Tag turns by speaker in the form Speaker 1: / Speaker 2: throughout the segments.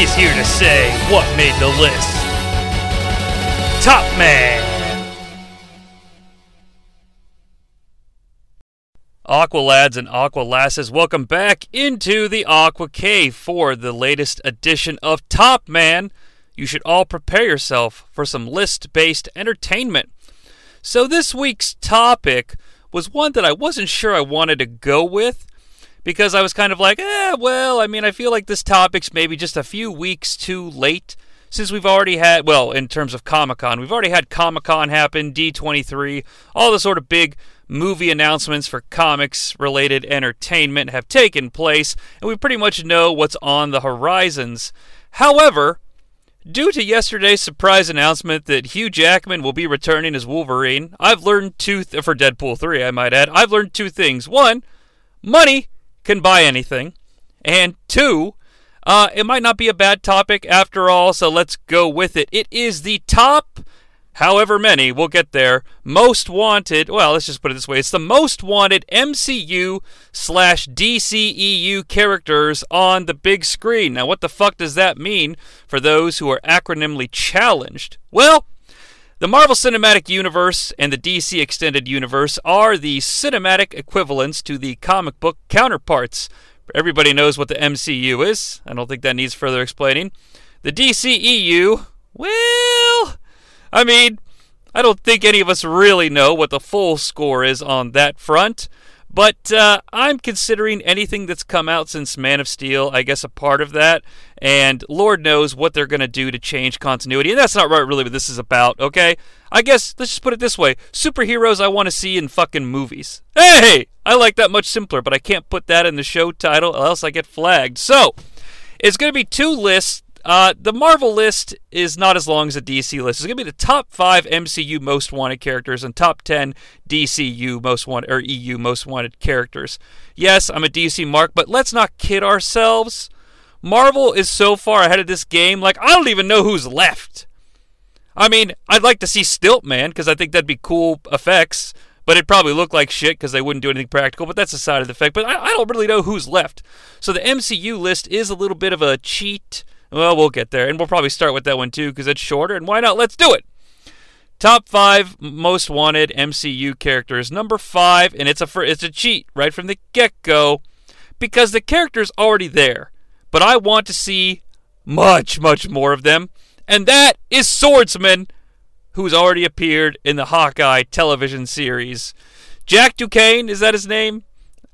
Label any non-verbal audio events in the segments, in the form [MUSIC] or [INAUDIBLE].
Speaker 1: He's here to say what made the list. Top Man! Aqua lads and aqua lasses, welcome back into the Aqua Cave for the latest edition of Top Man. You should all prepare yourself for some list based entertainment. So, this week's topic was one that I wasn't sure I wanted to go with because I was kind of like, eh, well, I mean, I feel like this topic's maybe just a few weeks too late since we've already had, well, in terms of Comic Con, we've already had Comic Con happen, D23, all the sort of big movie announcements for comics related entertainment have taken place, and we pretty much know what's on the horizons. However, Due to yesterday's surprise announcement that Hugh Jackman will be returning as Wolverine, I've learned two th- for Deadpool 3, I might add. I've learned two things. One, money can buy anything. And two, uh, it might not be a bad topic after all, so let's go with it. It is the top, however many, we'll get there, most wanted, well, let's just put it this way it's the most wanted MCU slash DCEU characters on the big screen. Now, what the fuck does that mean for those who are acronymically challenged? Well, the Marvel Cinematic Universe and the DC Extended Universe are the cinematic equivalents to the comic book counterparts. Everybody knows what the MCU is. I don't think that needs further explaining. The DCEU, well, I mean, I don't think any of us really know what the full score is on that front. But uh, I'm considering anything that's come out since Man of Steel, I guess, a part of that. And Lord knows what they're going to do to change continuity. And that's not right, really, what this is about, okay? I guess, let's just put it this way superheroes I want to see in fucking movies. Hey! I like that much simpler, but I can't put that in the show title, else I get flagged. So, it's going to be two lists uh, the Marvel list is not as long as the DC list. It's going to be the top five MCU most wanted characters and top ten DCU most wanted or EU most wanted characters. Yes, I'm a DC mark, but let's not kid ourselves. Marvel is so far ahead of this game, like I don't even know who's left. I mean, I'd like to see Stiltman because I think that'd be cool effects, but it'd probably look like shit because they wouldn't do anything practical. But that's a side of the effect. But I, I don't really know who's left. So the MCU list is a little bit of a cheat well, we'll get there, and we'll probably start with that one too because it's shorter. And why not? Let's do it. Top five most wanted MCU characters. Number five, and it's a it's a cheat right from the get go, because the character's already there, but I want to see much much more of them, and that is Swordsman, who's already appeared in the Hawkeye television series. Jack Duquesne is that his name?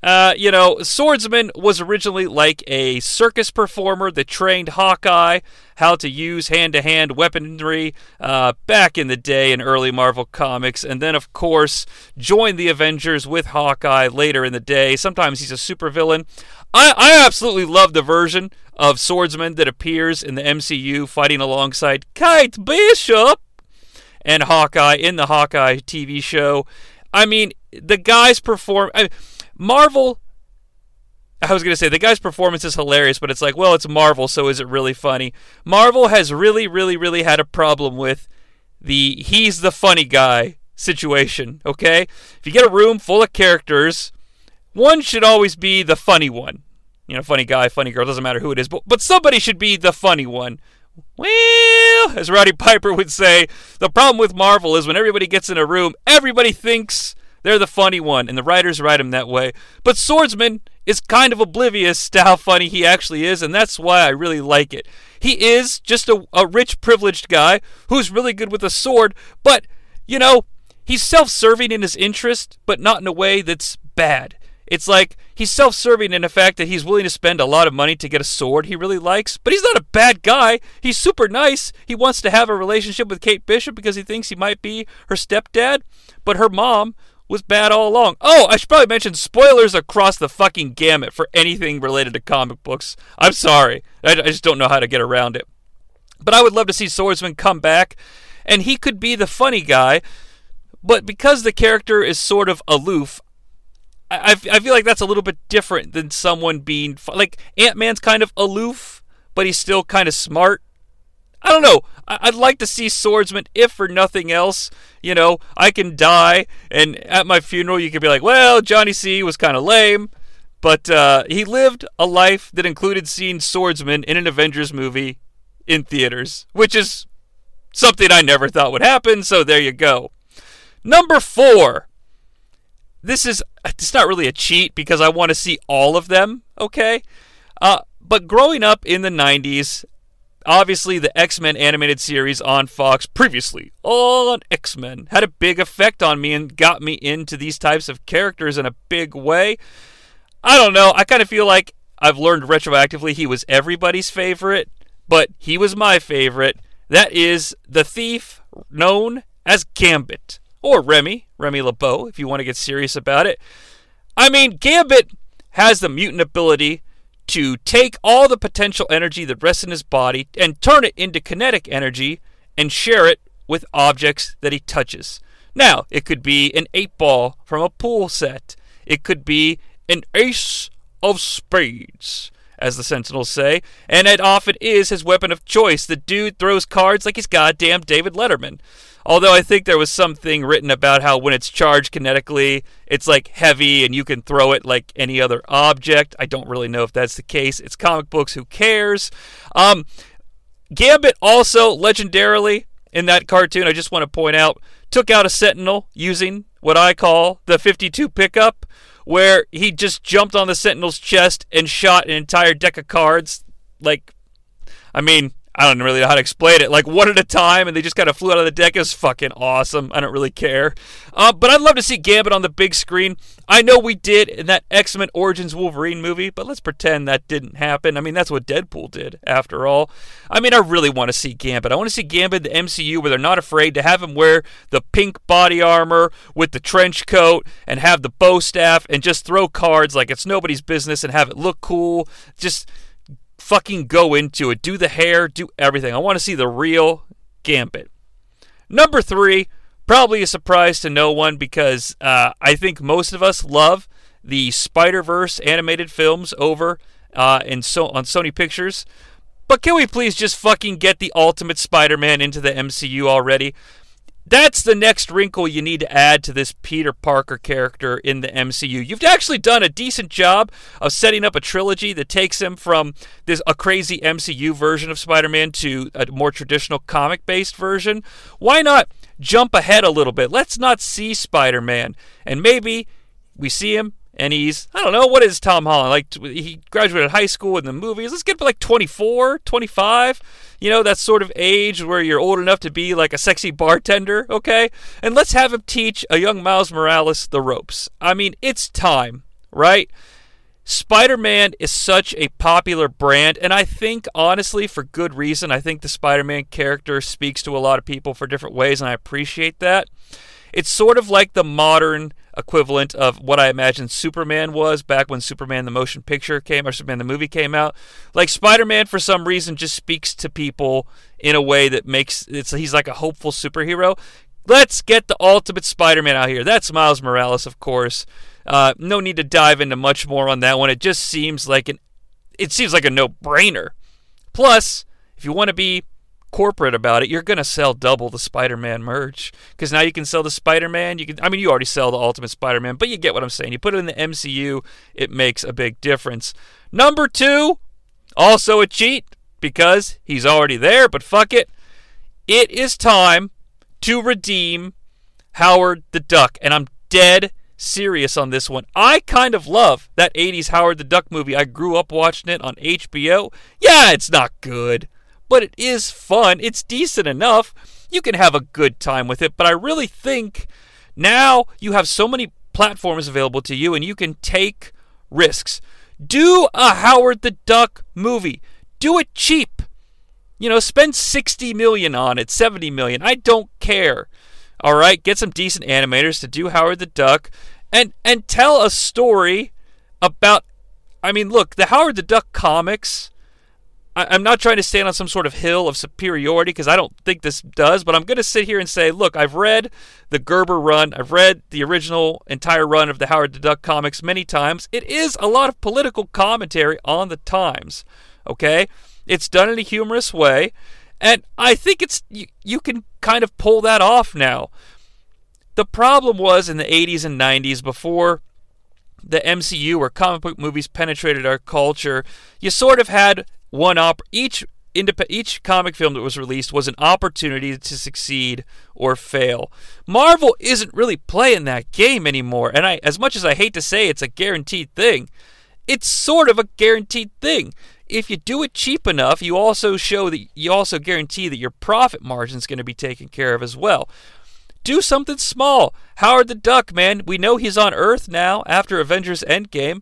Speaker 1: Uh, you know, Swordsman was originally like a circus performer that trained Hawkeye how to use hand to hand weaponry uh, back in the day in early Marvel Comics, and then, of course, joined the Avengers with Hawkeye later in the day. Sometimes he's a supervillain. I, I absolutely love the version of Swordsman that appears in the MCU fighting alongside Kate Bishop and Hawkeye in the Hawkeye TV show. I mean, the guys perform. I Marvel I was going to say the guy's performance is hilarious, but it's like, well, it's Marvel, so is it really funny? Marvel has really, really, really had a problem with the he's the funny guy situation, okay? If you get a room full of characters, one should always be the funny one. You know, funny guy, funny girl, doesn't matter who it is, but, but somebody should be the funny one. Well, as Roddy Piper would say, the problem with Marvel is when everybody gets in a room, everybody thinks they're the funny one, and the writers write him that way. But Swordsman is kind of oblivious to how funny he actually is, and that's why I really like it. He is just a, a rich, privileged guy who's really good with a sword, but, you know, he's self serving in his interest, but not in a way that's bad. It's like he's self serving in the fact that he's willing to spend a lot of money to get a sword he really likes, but he's not a bad guy. He's super nice. He wants to have a relationship with Kate Bishop because he thinks he might be her stepdad, but her mom was bad all along. Oh, I should probably mention spoilers across the fucking gamut for anything related to comic books. I'm sorry. I, I just don't know how to get around it. But I would love to see Swordsman come back, and he could be the funny guy. But because the character is sort of aloof, I, I feel like that's a little bit different than someone being like Ant Man's kind of aloof, but he's still kind of smart. I don't know. I'd like to see Swordsman, if for nothing else. You know, I can die, and at my funeral, you can be like, well, Jonnie Sea was kind of lame, But uh, he lived a life that included seeing swordsman in an Avengers movie in theaters, which is something I never thought would happen. So there you go. Number four. This is it's not really a cheat because I want to see all of them. Okay, uh, but growing up in the '90s, obviously the X-Men animated series on Fox previously on X-Men had a big effect on me and got me into these types of characters in a big way. I don't know. I kind of feel like I've learned retroactively he was everybody's favorite, but he was my favorite. That is the thief known as Gambit, or Remy, Remy LeBeau, if you want to get serious about it. I mean, Gambit has the mutant ability to take all the potential energy that rests in his body and turn it into kinetic energy and share it with objects that he touches. Now, it could be an eight ball from a pool set. It could be an ace of spades, as the Sentinels say, and it often is his weapon of choice. The dude throws cards like he's goddamn David Letterman. Although I think there was something written about how when it's charged kinetically, it's like heavy and you can throw it like any other object. I don't really know if that's the case. It's comic books, who cares? Um, Gambit also, legendarily, in that cartoon, I just want to point out, took out a Sentinel using what I call the 52 pickup where he just jumped on the Sentinel's chest and shot an entire deck of cards. Like, I mean, I don't really know how to explain it. Like one at a time, and they just kind of flew out of the deck. Was fucking awesome. I don't really care. Uh, but I'd love to see Gambit on the big screen. I know we did in that X Men Origins Wolverine movie, but let's pretend that didn't happen. I mean, that's what Deadpool did, after all. I mean, I really want to see Gambit. I want to see Gambit in the MCU where they're not afraid to have him wear the pink body armor with the trench coat and have the bow staff and just throw cards like it's nobody's business and have it look cool. Just fucking go into it. Do the hair, do everything. I want to see the real Gambit. Number three, probably a surprise to no one because uh, I think most of us love the Spider Verse animated films over uh, in so on Sony Pictures. But can we please just fucking get the Ultimate Spider Man into the MCU already? That's the next wrinkle you need to add to this Peter Parker character in the MCU. You've actually done a decent job of setting up a trilogy that takes him from this a crazy MCU version of Spider-Man to a more traditional comic-based version. Why not jump ahead a little bit? Let's not see Spider-Man and maybe we see him and he's I don't know what is Tom Holland? Like he graduated high school in the movies. Let's get like 24 25 you know that sort of age where you're old enough to be like a sexy bartender okay? And let's have him teach a young Miles Morales the ropes. I mean it's time right? Spider-Man is such a popular brand and I think honestly for good reason I think the Spider-Man character speaks to a lot of people for different ways and I appreciate that. It's sort of like the modern equivalent of what I imagine Superman was back when Superman the motion picture came or Superman the movie came out. Like Spider-Man for some reason just speaks to people in a way that makes it's he's like a hopeful superhero. Let's get the ultimate Spider-Man out here. That's Miles Morales, of course. Uh, no need to dive into much more on that one. It just seems like an it seems like a no-brainer. Plus, if you want to be corporate about it, you're going to sell double the Spider-Man merch because now you can sell the Spider-Man. You can, I mean, you already sell the Ultimate Spider-Man, but you get what I'm saying. You put it in the MCU, it makes a big difference. Number two, also a cheat because he's already there, but fuck it. It is time to redeem Howard the Duck, and I'm dead serious on this one. I kind of love that 80s Howard the Duck movie. I grew up watching it on HBO. Yeah, it's not good but it is fun. It's decent enough. You can have a good time with it, but I really think now you have so many platforms available to you and you can take risks. Do a Howard the Duck movie. Do it cheap. You know, spend 60 million on it, 70 million. I don't care. All right, get some decent animators to do Howard the Duck and and tell a story about I mean, look, the Howard the Duck comics I, am not trying to stand on some sort of hill of superiority because I don't think this does, but I'm going to sit here and say, look, I've read the Gerber run, I've read the original entire run of the Howard the Duck comics many times. It is a lot of political commentary on the times, okay? It's done in a humorous way, and I think it's you, you can kind of pull that off now. The problem was in the 80s and 90s before the MCU or comic book movies penetrated our culture, you sort of had one op each indep- each comic film that was released was an opportunity to succeed or fail. Marvel isn't really playing that game anymore, and I as much as I hate to say it's a guaranteed thing, it's sort of a guaranteed thing. If you do it cheap enough, you also show that you also guarantee that your profit margin is going to be taken care of as well. Do something small. Howard the Duck, man, we know he's on Earth now after Avengers Endgame.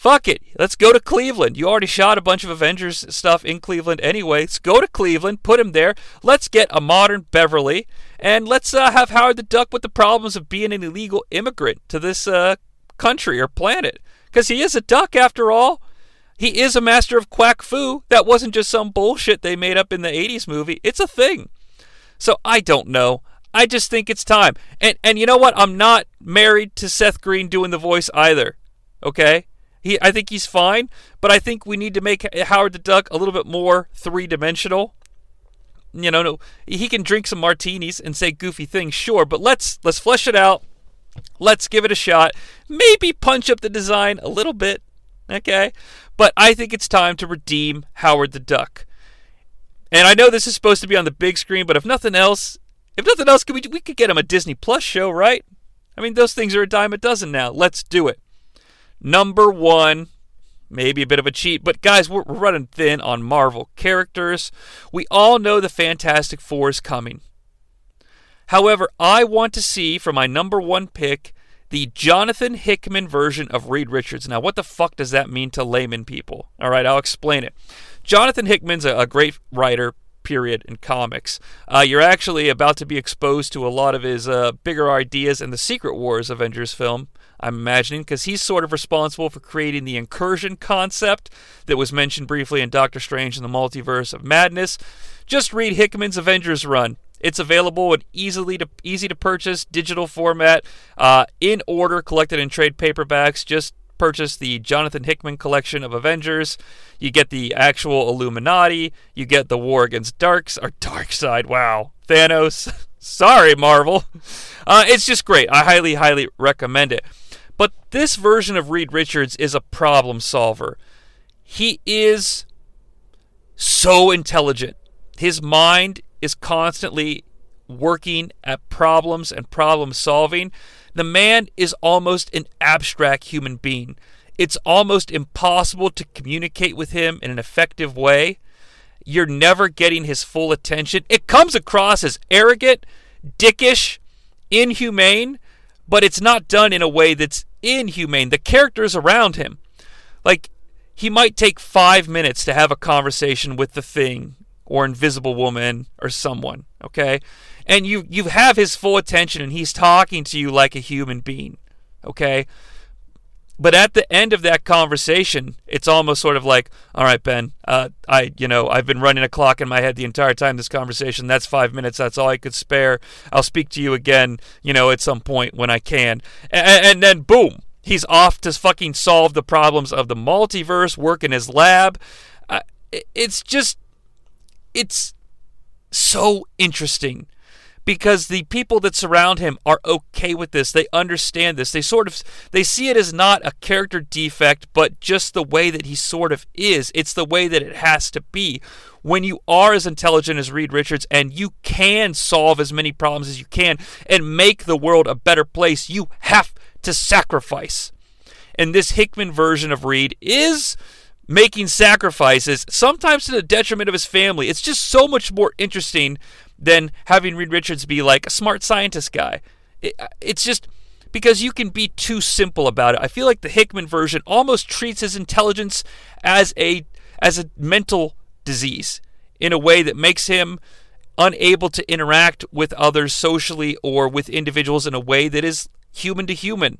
Speaker 1: Fuck it. Let's go to Cleveland. You already shot a bunch of Avengers stuff in Cleveland anyway. Let's go to Cleveland, put him there. Let's get a modern Beverly, and let's uh, have Howard the Duck with the problems of being an illegal immigrant to this uh, country or planet. Because he is a duck after all. He is a master of quack fu. That wasn't just some bullshit they made up in the 80s movie. It's a thing. So I don't know. I just think it's time. And and you know what? I'm not married to Seth Green doing the voice either. Okay? He I think he's fine, but I think we need to make Howard the Duck a little bit more three-dimensional. You know, no, he can drink some martinis and say goofy things, sure, but let's let's flesh it out. Let's give it a shot. Maybe punch up the design a little bit. Okay? But I think it's time to redeem Howard the Duck. And I know this is supposed to be on the big screen, but if nothing else, if nothing else, we, we could get him a Disney Plus show, right? I mean, those things are a dime a dozen now. Let's do it. Number one, maybe a bit of a cheat, but guys, we're, running thin on Marvel characters. We all know the Fantastic Four is coming. However, I want to see for my number one pick the Jonathan Hickman version of Reed Richards. Now, what the fuck does that mean to layman people? All right, I'll explain it. Jonathan Hickman's a, a great writer, period in comics. Uh, you're actually about to be exposed to a lot of his uh, bigger ideas in the Secret Wars Avengers film. I'm imagining, because he's sort of responsible for creating the incursion concept that was mentioned briefly in Doctor Strange in the Multiverse of Madness. Just read Hickman's Avengers run. It's available in easily to easy to purchase digital format, uh, in order, collected in trade paperbacks. Just purchase the Jonathan Hickman collection of Avengers. You get the actual Illuminati. You get the War Against Darks or Darkseid. Wow, Thanos. [LAUGHS] Sorry, Marvel. Uh, it's just great. I highly, highly recommend it. But this version of Reed Richards is a problem solver. He is so intelligent. His mind is constantly working at problems and problem solving the man is almost an abstract human being. It's almost impossible to communicate with him in an effective way. You're never getting his full attention. It comes across as arrogant, dickish, inhumane, but it's not done in a way that's inhumane. The characters around him, like, he might take five minutes to have a conversation with the thing or invisible woman or someone, okay? and you you have his full attention and he's talking to you like a human being okay but at the end of that conversation it's almost sort of like all right ben uh, i you know i've been running a clock in my head the entire time this conversation. That's five minutes. That's all i could spare. I'll speak to you again you know at some point when i can. And, and then boom he's off to fucking solve the problems of the multiverse work in his lab. Uh, it's just it's so interesting because the people that surround him are okay with this. They understand this. They sort of they see it as not a character defect but just the way that he sort of is. It's the way that it has to be. When you are as intelligent as Reed Richards and you can solve as many problems as you can and make the world a better place you have to sacrifice. And this Hickman version of Reed is making sacrifices, sometimes to the detriment of his family. It's just so much more interesting than having Reed Richards be like a smart scientist guy. It, it's just because you can be too simple about it. I feel like the Hickman version almost treats his intelligence as a as a mental disease in a way that makes him unable to interact with others socially or with individuals in a way that is human to human.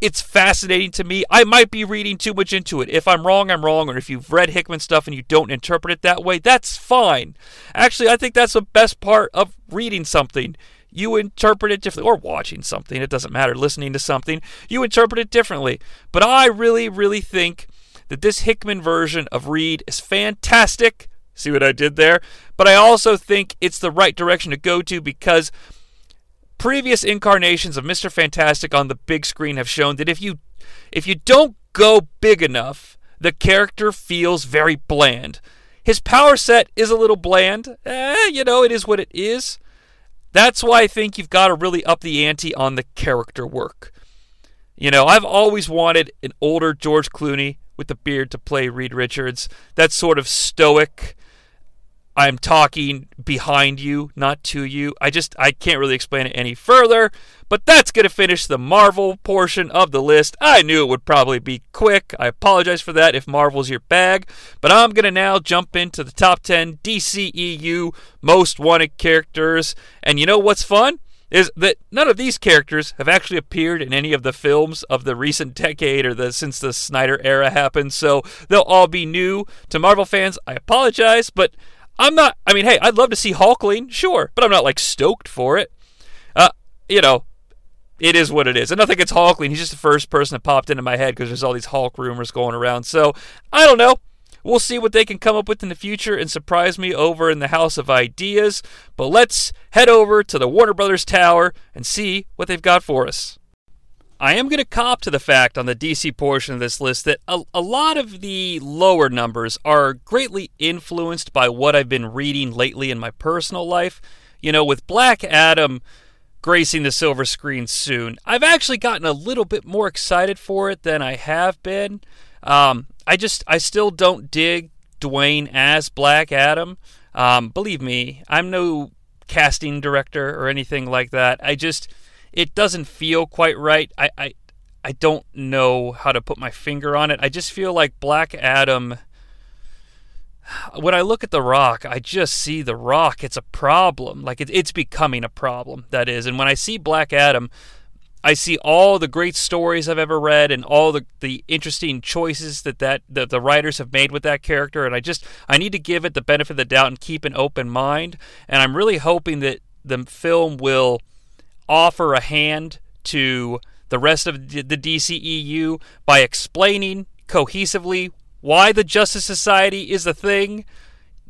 Speaker 1: It's fascinating to me. I might be reading too much into it. If I'm wrong, I'm wrong. Or if you've read Hickman stuff and you don't interpret it that way, that's fine. Actually, I think that's the best part of reading something. You interpret it differently, or watching something, it doesn't matter, listening to something, you interpret it differently. But I really, really think that this Hickman version of Reed is fantastic. See what I did there? But I also think it's the right direction to go to because previous incarnations of Mr. Fantastic on the big screen have shown that if you If you don't go big enough, the character feels very bland. His power set is a little bland. Eh, you know, it is what it is. That's why I think you've got to really up the ante on the character work. You know, I've always wanted an older George Clooney with the beard to play Reed Richards. That sort of stoic, I'm talking behind you, not to you. I just I can't really explain it any further, but that's going to finish the Marvel portion of the list. I knew it would probably be quick. I apologize for that if Marvel's your bag, but I'm going to now jump into the top 10 DCEU most wanted characters. And you know what's fun? is that none of these characters have actually appeared in any of the films of the recent [LAUGHS] decade or the since the Snyder era happened. So they'll all be new to Marvel fans. I apologize, but I'm not. I mean, hey, I'd love to see Hulkling, sure, but I'm not like stoked for it. Uh, you know, it is what it is. And nothing against Hulkling. He's just the first person that popped into my head because there's all these Hulk rumors going around. So I don't know. We'll see what they can come up with in the future and surprise me over in the House of Ideas. But let's head over to the Warner Brothers Tower and see what they've got for us. I am going to cop to the fact on the DC portion of this list that a, a, lot of the lower numbers are greatly influenced by what I've been reading lately in my personal life. You know, with Black Adam gracing the silver screen soon, I've actually gotten a little bit more excited for it than I have been. Um, I just I still don't dig Dwayne as Black Adam. Um, believe me, I'm no casting director or anything like that. I just it doesn't feel quite right. I, I I don't know how to put my finger on it. I just feel like Black Adam when I look at The Rock, I just see The Rock. It's a problem. Like it, it's becoming a problem, that is. And when I see Black Adam, I see all the great stories I've ever read and all the, the interesting choices that, that, that the writers have made with that character. And I just, I need to give it the benefit of the doubt and keep an open mind. And I'm really hoping that the film will offer a hand to the rest of the DCEU by explaining cohesively why the Justice Society is a thing,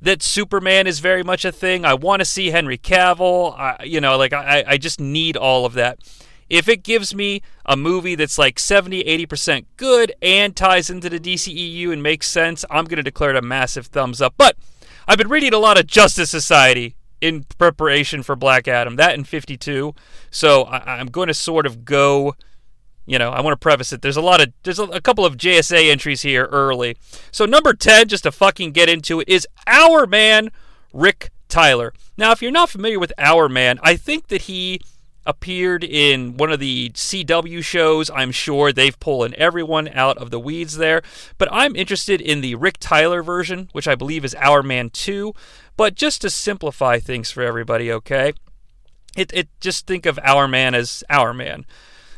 Speaker 1: that Superman is very much a thing. I want to see Henry Cavill. I, you know, like I, I just need all of that. If it gives me a movie that's like 70, 80% good and ties into the DCEU and makes sense, I'm going to declare it a massive thumbs up. But I've been reading a lot of Justice Society in preparation for Black Adam, that in 52. So I, am going to sort of go. You know, I want to preface it. There's a lot of there's a, a couple of JSA entries here early. So number 10, just to fucking get into it, is Hourman Rick Tyler. Now, if you're not familiar with Hourman, I think that he appeared in one of the CW shows. I'm sure they've pulled everyone out of the weeds there. But I'm interested in the Rick Tyler version, which I believe is Hourman 2. But just to simplify things for everybody, okay? It, it just think of Hourman as Hourman.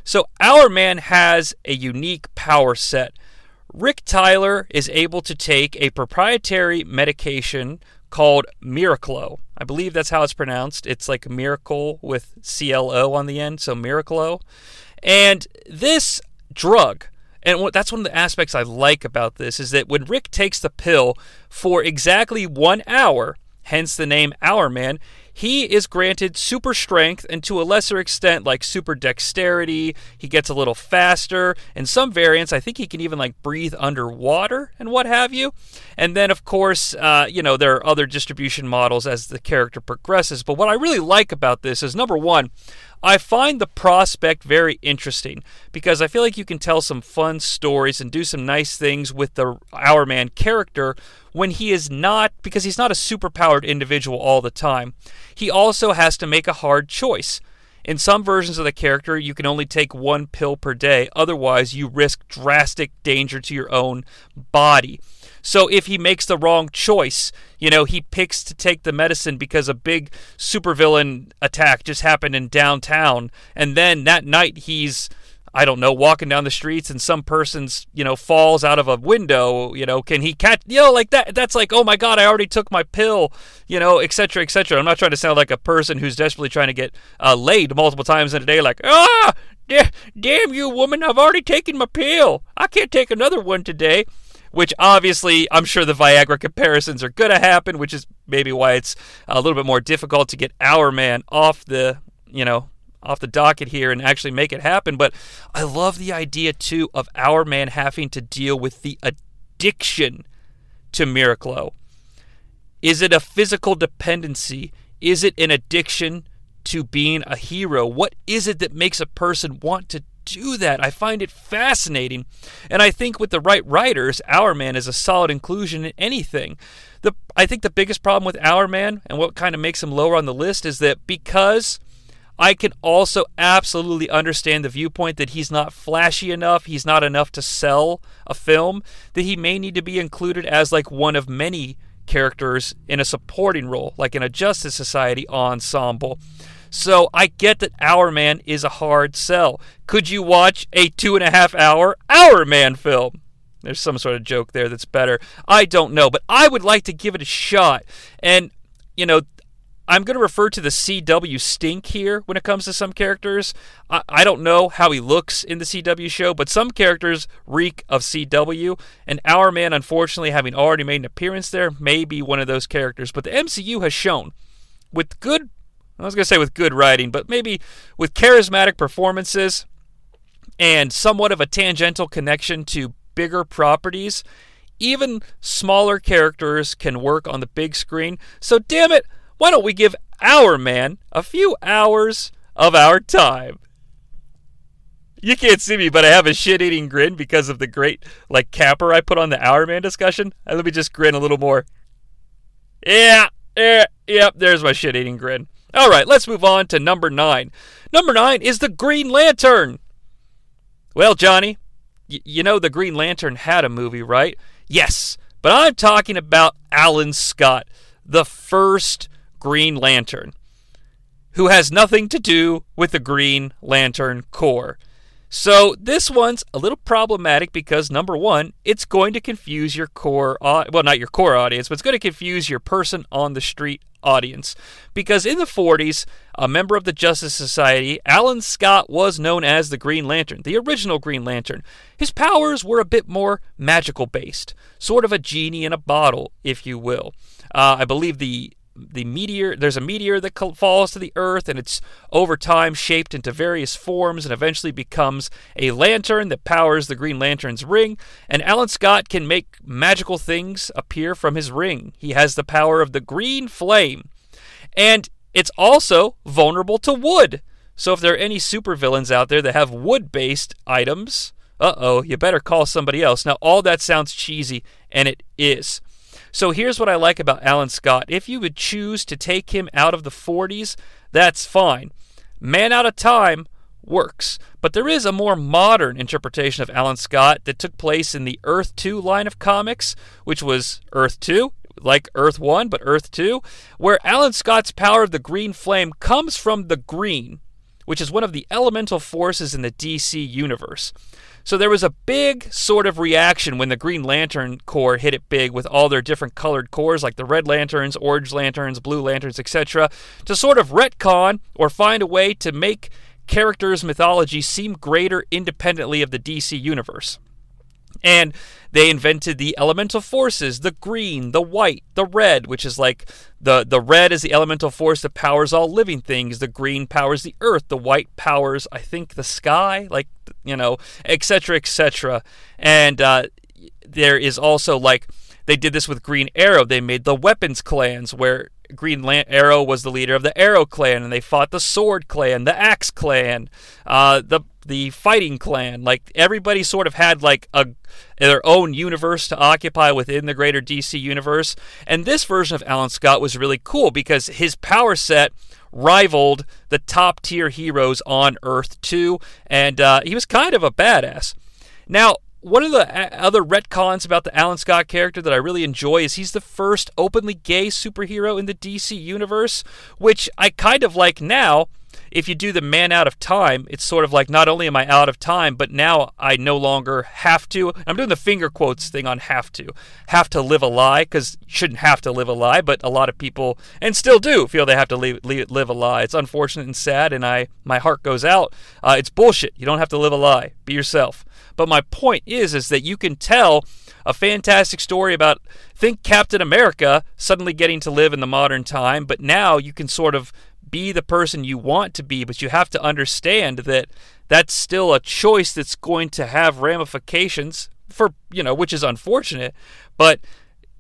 Speaker 1: So Hourman has a unique power set. Rick Tyler is able to take a proprietary medication called Miraclo. I believe that's how it's pronounced. It's like miracle with CLO on the end, so Miraclo. And this drug, and that's one of the aspects I like about this, is that when Rick takes the pill for exactly one hour, hence the name Hourman, he is granted super strength and to a lesser extent like super dexterity. He gets a little faster. In some variants, I think he can even like breathe underwater and what have you. And then, of course, uh, you know, there are other distribution models as the character progresses. But what I really like about this is number one, I find the prospect very interesting because I feel like you can tell some fun stories and do some nice things with the Hourman character when he is not, because he's not a superpowered individual all the time. He also has to make a hard choice. In some versions of the character, you can only take one pill per day, otherwise, you risk drastic danger to your own body. So if he makes the wrong choice, you know, he picks to take the medicine because a big supervillain attack just happened in downtown, and then that night he's I don't know, walking down the streets and some person's, you know, falls out of a window, you know, can he catch, you know, like that? That's like, oh my God, I already took my pill, you know, etc., etc. I'm not trying to sound like a person who's desperately trying to get uh, laid multiple times in a day, like, ah, damn you, woman, I've already taken my pill. I can't take another one today. Which obviously, I'm sure the Viagra comparisons are going to happen, which is maybe why it's a little bit more difficult to get Hourman off the, you know, off the docket here and actually make it happen. But I love the idea too of Hourman having to deal with the addiction to Miraclo. Is it a physical dependency? Is it an addiction to being a hero? What is it that makes a person want to do that? I find it fascinating. And I think with the right writers, Hourman is a solid inclusion in anything. The I think the biggest problem with Hourman and what kind of makes him lower on the list is that because I can also absolutely understand the viewpoint that he's not flashy enough, he's not enough to sell a film, that he may need to be included as like one of many characters in a supporting role, like in a Justice Society ensemble. So I get that Hourman is a hard sell. Could you watch a two and a half hour Hourman film? There's some sort of joke there that's better. I don't know, but I would like to give it a shot. And, you know, I'm going to refer to the CW stink here when it comes to some characters. I, I, don't know how he looks in the CW show, but some characters reek of CW, and Hourman, unfortunately, having already made an appearance there, may be one of those characters. But the MCU has shown, with good, I was going to say with good writing, but maybe with charismatic performances and somewhat of a tangential connection to bigger properties, even smaller characters can work on the big screen. So, damn it, why don't we give Hourman a few hours of our time? You can't see me, but I have a shit eating grin because of the great, like, capper I put on the Hourman discussion. Uh, let me just grin a little more. Yeah, yeah, yep, there's my shit eating grin. All right, let's move on to number nine. Number nine is the Green Lantern. Well, Jonnie, y- you know the Green Lantern had a movie, right? Yes, but I'm talking about Alan Scott, the first Green Lantern, who has nothing to do with the Green Lantern Corps. So this one's a little problematic because number one, it's going to confuse your core, well, not your core audience, but it's going to confuse your person on the street audience. Because in the 40s, a member of the Justice Society, Alan Scott was known as the Green Lantern, the original Green Lantern. His powers were a bit more magical based, sort of a genie in a bottle, if you will. Uh, I believe the the meteor there's a meteor that falls to the earth and it's over time shaped into various forms and eventually becomes a lantern that powers the green lantern's ring. And alan scott can make magical things appear from his ring. He has the power of the green flame. And it's also vulnerable to wood. So if there are any supervillains out there that have wood based items uh-oh you better call somebody else. Now all that sounds cheesy and it is so here's what I like about Alan Scott. If you would choose to take him out of the 40s, that's fine. Man Out of Time works. But there is a more modern interpretation of Alan Scott that took place in the Earth 2 line of comics, which was Earth 2, like Earth 1, but Earth 2, where Alan Scott's power of the green flame comes from the green, which is one of the elemental forces in the DC universe. So there was a big sort of reaction when the Green Lantern Corps hit it big with all their different colored corps, like the Red Lanterns, Orange Lanterns, Blue Lanterns, etc., to sort of retcon or find a way to make characters' mythology seem greater independently of the DC universe. And they invented the elemental forces, the green, the white, the red, which is like the the red is the elemental force that powers all living things, the green powers the earth, the white powers I think the sky, like you know, etc. etc. And uh, there is also like they did this with Green Arrow. They made the weapons clans where Green Arrow was the leader of the Arrow clan, and they fought the Sword clan, the Axe clan, uh, the the fighting clan. Like everybody sort of had like a their own universe to occupy within the greater DC universe. And this version of Alan Scott was really cool because his power set rivaled the top tier heroes on Earth 2, and uh, he was kind of a badass. Now, one of the uh, other retcons about the Alan Scott character that I really enjoy is he's the first openly gay superhero in the DC universe, which I kind of like now if you do the man out of time, it's sort of like not only am I out of time, but now I no longer have to. I'm doing the finger quotes thing on have to. Have to live a lie, because shouldn't have to live a lie, but a lot of people, and still do, feel they have to live, live a lie. It's unfortunate and sad, and I my heart goes out. Uh, it's bullshit. You don't have to live a lie. Be yourself. But my point is, is that you can tell a fantastic story about think Captain America suddenly getting to live in the modern time, but now you can sort of be the person you want to be, but you have to understand that that's still a choice that's going to have ramifications for, you know, which is unfortunate, but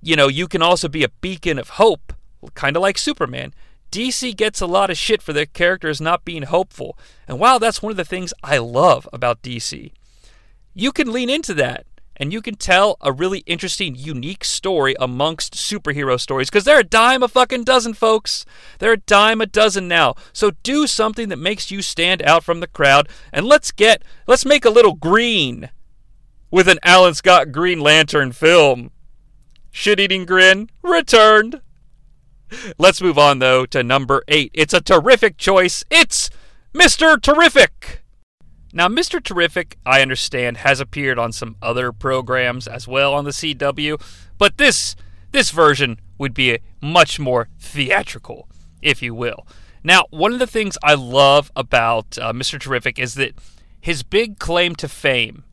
Speaker 1: you know, you can also be a beacon of hope, kind of like Superman. DC gets a lot of shit for their characters not being hopeful. And wow, that's one of the things I love about DC. You can lean into that and you can tell a really interesting, unique story amongst superhero stories because they're a dime a fucking dozen, folks. They're a dime a dozen now. So do something that makes you stand out from the crowd and let's get, let's make a little green with an Alan Scott Green Lantern film. Shit eating grin returned. Let's move on, though, to number eight. It's a terrific choice. It's Mr. Terrific. Now, Mr. Terrific, I understand, has appeared on some other programs as well on the CW, but this this version would be much more theatrical, if you will. Now, one of the things I love about uh, Mr. Terrific is that his big claim to fame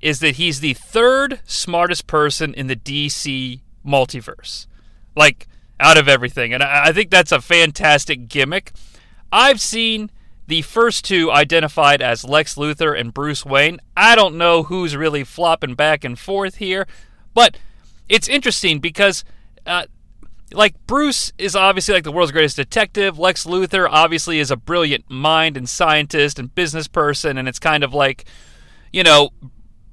Speaker 1: is that he's the third smartest person in the DC multiverse. Like, out of everything. And I think that's a fantastic gimmick. I've seen the first two identified as Lex Luthor and Bruce Wayne. I don't know who's really flopping back and forth here, but it's interesting because, uh, like, Bruce is obviously like the world's greatest detective. Lex Luthor obviously is a brilliant mind and scientist and business person, and it's kind of like, you know,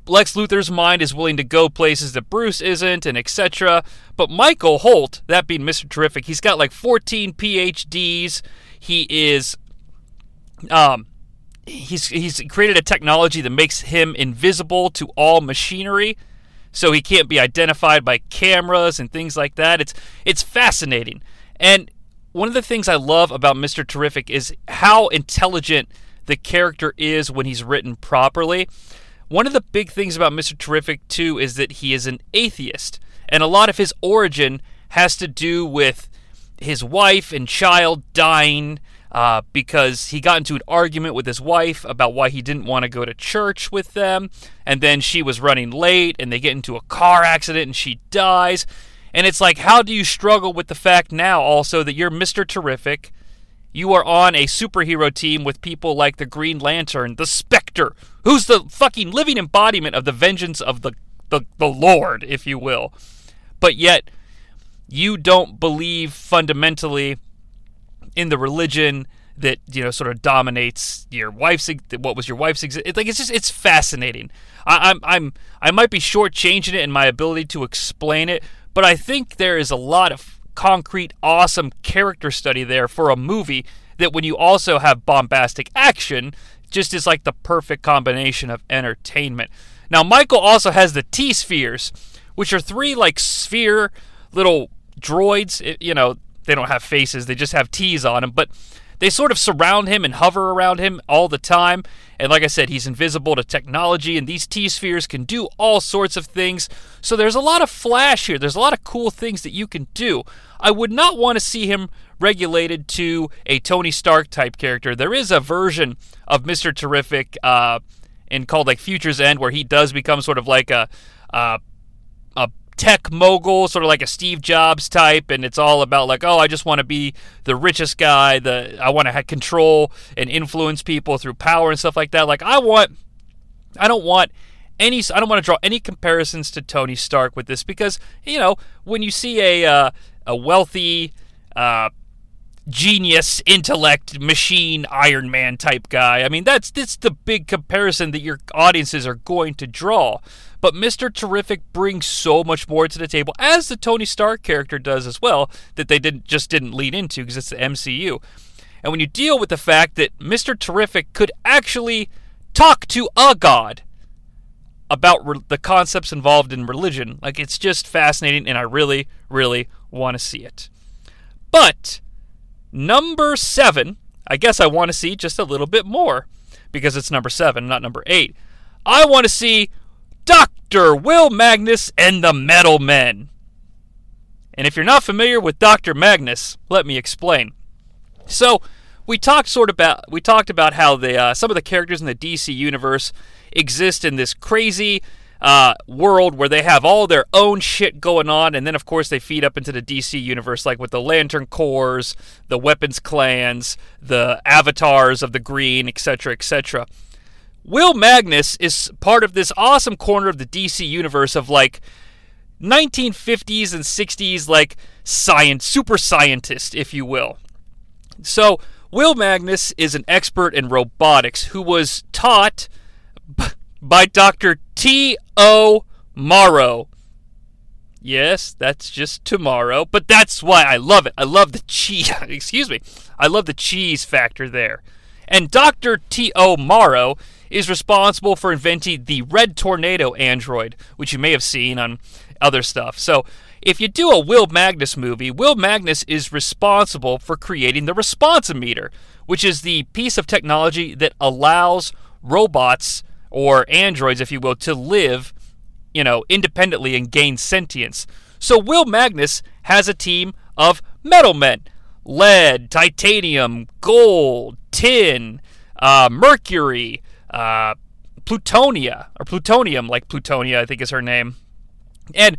Speaker 1: Lex Luthor's mind is willing to go places that Bruce isn't, and etc. But Michael Holt, that being Mr. Terrific, he's got like 14 PhDs. He is, um, he's he's created a technology that makes him invisible to all machinery, so he can't be identified by cameras and things like that. It's it's fascinating, and one of the things I love about Mr. Terrific is how intelligent the character is when he's written properly. One of the big things about Mr. Terrific, too, is that he is an atheist. And a lot of his origin has to do with his wife and child dying uh, because he got into an argument with his wife about why he didn't want to go to church with them. And then she was running late and they get into a car accident and she dies. And it's like, how do you struggle with the fact now also that you're Mr. Terrific? You are on a superhero team with people like the Green Lantern, the Spectre, who's the fucking living embodiment of the vengeance of the, the, the Lord, if you will. But yet, you don't believe fundamentally in the religion that you know sort of dominates your wife's what was your wife's exist like it's just it's fascinating I, I'm I'm I might be shortchanging it in my ability to explain it but I think there is a lot of concrete, awesome character study there for a movie that when you also have bombastic action, just is like the perfect combination of entertainment. Now, Michael also has the T spheres, which are three like sphere little droids. You know, they don't have faces, they just have T's on them, but they sort of surround him and hover around him all the time. And like I said, he's invisible to technology, and these T spheres can do all sorts of things. So there's a lot of flash here. There's a lot of cool things that you can do. I would not want to see him regulated to a Tony Stark type character. There is a version of Mr. Terrific uh, in called like Future's End where he does become sort of like a, a tech mogul, sort of like a Steve Jobs type, and it's all about like, oh, I just want to be the richest guy. The I want to have control and influence people through power and stuff like that. Like I want, I don't want any. I don't want to draw any comparisons to Tony Stark with this because you know when you see a uh, a wealthy. Uh, genius intellect machine iron man type guy i mean that's that's the big comparison that your audiences are going to draw but Mr. Terrific brings so much more to the table, as the Tony Stark character does as well, that they didn't just didn't lead into because it's the MCU. And when you deal with the fact that Mr. Terrific could actually talk to a god about re- the concepts involved in religion, like it's just fascinating, and I really, really want to see it. But number seven, I guess I want to see just a little bit more because it's number seven, not number eight. I want to see Dr. Will Magnus and the Metal Men. And if you're not familiar with Dr. Magnus, let me explain. So, we talked sort of about we talked about how the uh, some of the characters in the DC universe exist in this crazy uh, world where they have all their own shit going on, and then of course they feed up into the DC universe, like with the Lantern Corps, the Weapons Clans, the Avatars of the Green, etc., etc. Will Magnus is part of this awesome corner of the DC universe of like 1950s and 60s, like science, super scientist, if you will. So, Will Magnus is an expert in robotics who was taught by Dr. T.O. Morrow. Yes, that's just tomorrow, but that's why I love it. I love the cheese, [LAUGHS] excuse me. I love the cheese factor there. And Dr. T.O. Morrow is responsible for inventing the Red Tornado android, which you may have seen on other stuff. So, if you do a Will Magnus movie, Will Magnus is responsible for creating the responsometer, which is the piece of technology that allows robots or androids, if you will, to live, you know, independently and gain sentience. So Will Magnus has a team of metal men lead, titanium, gold, tin, uh, mercury, uh, plutonia, or plutonium, like Plutonia, I think is her name. And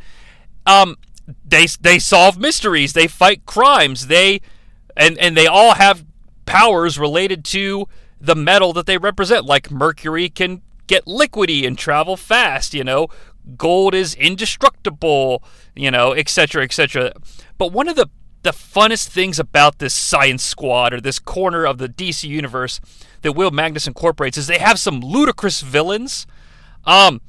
Speaker 1: um, they they solve mysteries, they fight crimes, they and and they all have powers related to the metal that they represent. Like mercury can get liquidy and travel fast, you know. Gold is indestructible, you know, etc., etc. But one of the the funnest things about this science squad or this corner of the DC universe that Will Magnus incorporates is they have some ludicrous villains. Um,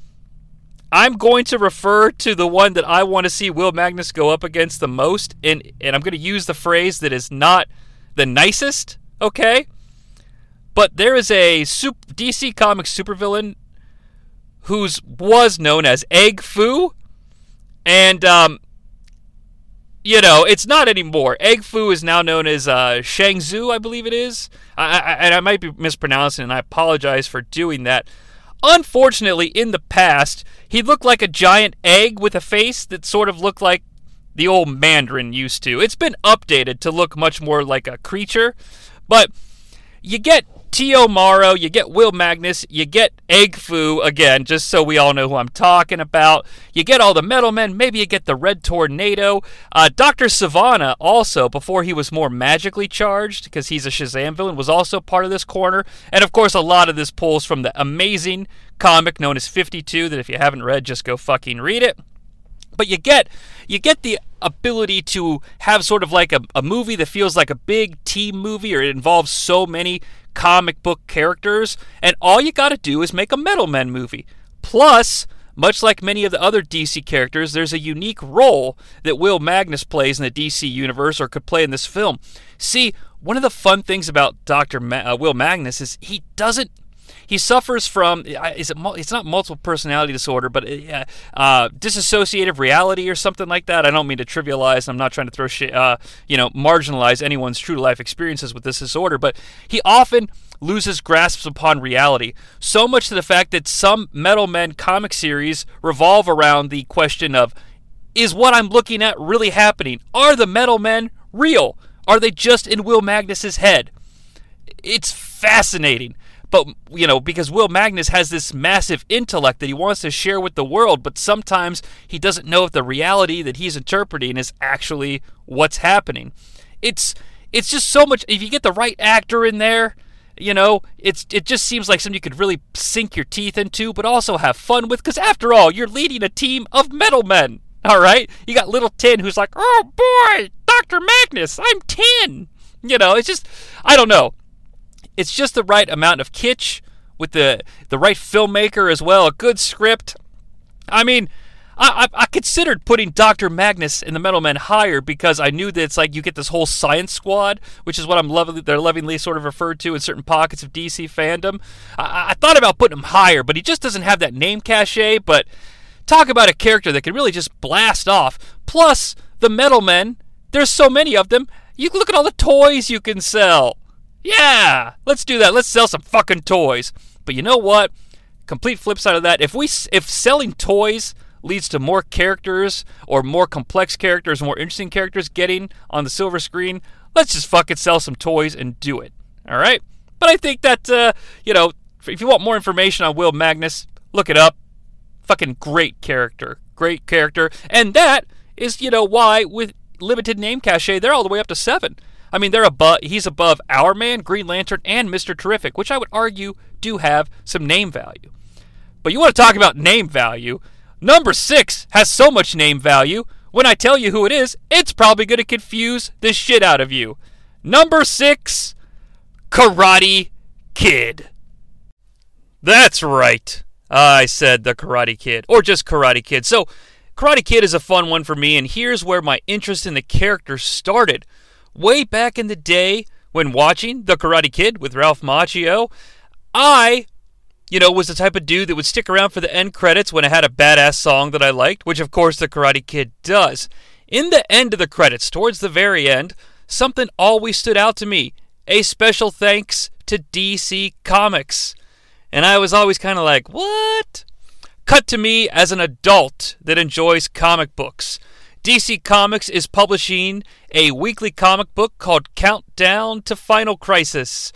Speaker 1: I'm going to refer to the one that I want to see Will Magnus go up against the most, and and I'm going to use the phrase that is not the nicest, okay? But there is a super, DC Comics supervillain who's was known as Egg Fu, and um, you know it's not anymore. Egg Fu is now known as uh, Shang Tzu, I believe it is. I, I, and I might be mispronouncing, and I apologize for doing that. Unfortunately, in the past, he looked like a giant egg with a face that sort of looked like the old Mandarin used to. It's been updated to look much more like a creature, but you get T.O. Morrow, you get Will Magnus, you get Egg Fu again, just so we all know who I'm talking about. You get all the Metal Men, maybe you get the Red Tornado. Uh, Dr. Sivana, also, before he was more magically charged, because he's a Shazam villain, was also part of this corner. And of course, a lot of this pulls from the amazing comic known as 52, that if you haven't read, just go fucking read it. But you get you get the ability to have sort of like a, a movie that feels like a big team movie or it involves so many comic book characters, and all you got to do is make a Metal Men movie. Plus, much like many of the other DC characters, there's a unique role that Will Magnus plays in the DC universe or could play in this film. See, one of the fun things about Dr. Ma- uh, Will Magnus is he doesn't he suffers from is it it's not multiple personality disorder, but uh, uh, disassociative reality or something like that. I don't mean to trivialize. I'm not trying to throw uh, you know, marginalize anyone's true life experiences with this disorder, but he often loses grasps upon reality. So much to the fact that some Metal Men comic series revolve around the question of is what I'm looking at really happening? Are the Metal Men real? Are they just in Will Magnus's head? It's fascinating. But, you know, because Will Magnus has this massive intellect that he wants to share with the world, but sometimes he doesn't know if the reality that he's interpreting is actually what's happening. It's it's just so much if you get the right actor in there, you know, it's it just seems like something you could really sink your teeth into, but also have fun with. Because after all, you're leading a team of metal men. All right, you got little Tin who's like, "Oh boy, Doctor Magnus, I'm Tin." You know, it's just I don't know it's just the right amount of kitsch with the the right filmmaker as well, a good script. I mean, I, I, I considered putting Dr. Magnus in the Metal Men higher because I knew that it's like you get this whole science squad, which is what I'm lovingly, they're lovingly sort of referred to in certain pockets of DC fandom. I, I thought about putting him higher, but he just doesn't have that name cachet. But talk about a character that can really just blast off. Plus, the Metal Men, there's so many of them. You look at all the toys you can sell. Yeah, let's do that. Let's sell some fucking toys. But you know what? Complete flip side of that, if we if selling toys leads to more characters or more complex characters, more interesting characters getting on the silver screen, let's just fucking sell some toys and do it. All right? But I think that uh, you know, if you want more information on Will Magnus, look it up. Fucking great character. Great character. And that is, you know, why with limited name cachet, they're all the way up to seven. I mean, they're above. He's above Hourman, Green Lantern, and Mister Terrific, which I would argue do have some name value. But you want to talk about name value? Number six has so much name value. When I tell you who it is, it's probably going to confuse the shit out of you. Number six, Karate Kid. That's right. I said the Karate Kid, or just Karate Kid. So, Karate Kid is a fun one for me, and here's where my interest in the character started. Way back in the day, when watching The Karate Kid with Ralph Macchio, I, you know, was the type of dude that would stick around for the end credits when it had a badass song that I liked, which of course The Karate Kid does. In the end of the credits, towards the very end, something always stood out to me. A special thanks to DC Comics. And I was always kind of like, what? Cut to me as an adult that enjoys comic books. DC Comics is publishing a weekly comic book called Countdown to Final Crisis.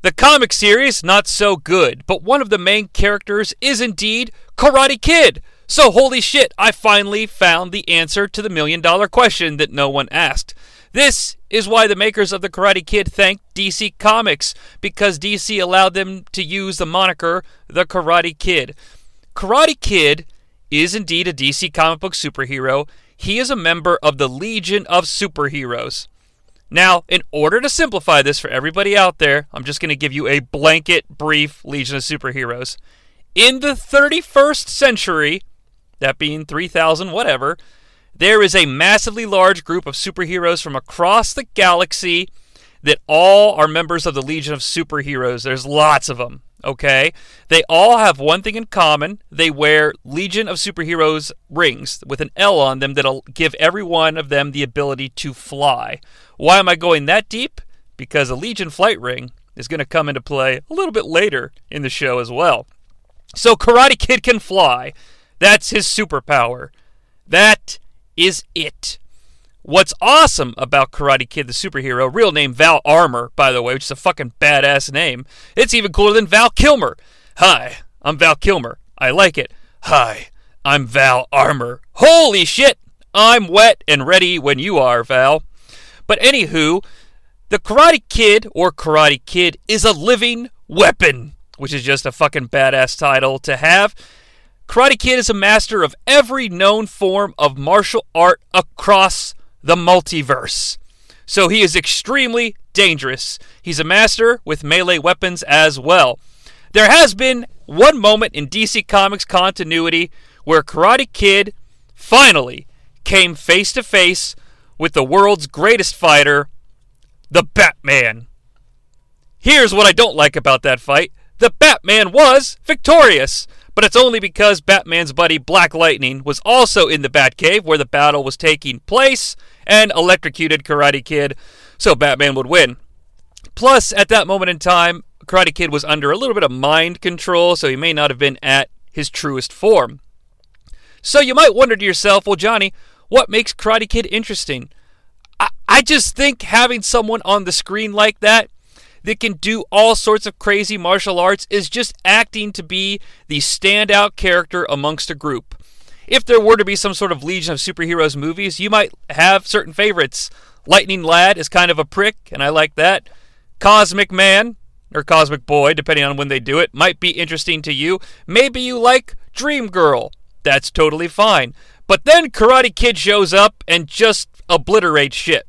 Speaker 1: The comic series, not so good, but one of the main characters is indeed Karate Kid. So, holy shit, I finally found the answer to the million dollar question that no one asked. This is why the makers of the Karate Kid thanked DC Comics, because DC allowed them to use the moniker The Karate Kid. Karate Kid is indeed a DC comic book superhero. He is a member of the Legion of Superheroes. Now, in order to simplify this for everybody out there, I'm just going to give you a blanket brief Legion of Superheroes. In the 31st century, that being 3000 whatever, there is a massively large group of superheroes from across the galaxy that all are members of the Legion of Superheroes. There's lots of them okay? They all have one thing in common. They wear Legion of Superheroes rings with an L on them that'll give every one of them the ability to fly. Why am I going that deep? Because a Legion flight ring is going to come into play a little bit later in the show as well. So Karate Kid can fly. That's his superpower. That is it. What's awesome about Karate Kid the superhero, real name Val Armour, by the way, which is a fucking badass name, it's even cooler than Val Kilmer. Hi, I'm Val Kilmer. I like it. Hi, I'm Val Armour. Holy shit! I'm wet and ready when you are, Val. But anywho, the Karate Kid, or Karate Kid, is a living weapon, which is just a fucking badass title to have. Karate Kid is a master of every known form of martial art across the multiverse. So he is extremely dangerous. He's a master with melee weapons as well. There has been one moment in DC Comics continuity where Karate Kid finally came face to face with the world's greatest fighter, the Batman. Here's what I don't like about that fight the Batman was victorious, but it's only because Batman's buddy Black Lightning was also in the Batcave where the battle was taking place and electrocuted Karate Kid, so Batman would win. Plus, at that moment in time, Karate Kid was under a little bit of mind control, so he may not have been at his truest form. So you might wonder to yourself, well, Jonnie, what makes Karate Kid interesting? I, I just think having someone on the screen like that that can do all sorts of crazy martial arts is just acting to be the standout character amongst a group if there were to be some sort of Legion of Superheroes movies, you might have certain favorites. Lightning Lad is kind of a prick, and I like that. Cosmic Man, or Cosmic Boy, depending on when they do it, might be interesting to you. Maybe you like Dream Girl. That's totally fine. But then Karate Kid shows up and just obliterates shit.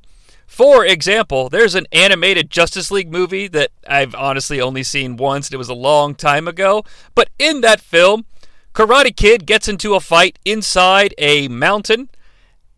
Speaker 1: For example, there's an animated Justice League movie that I've honestly only seen once, and it was a long time ago. But in that film, Karate Kid gets into a fight inside a mountain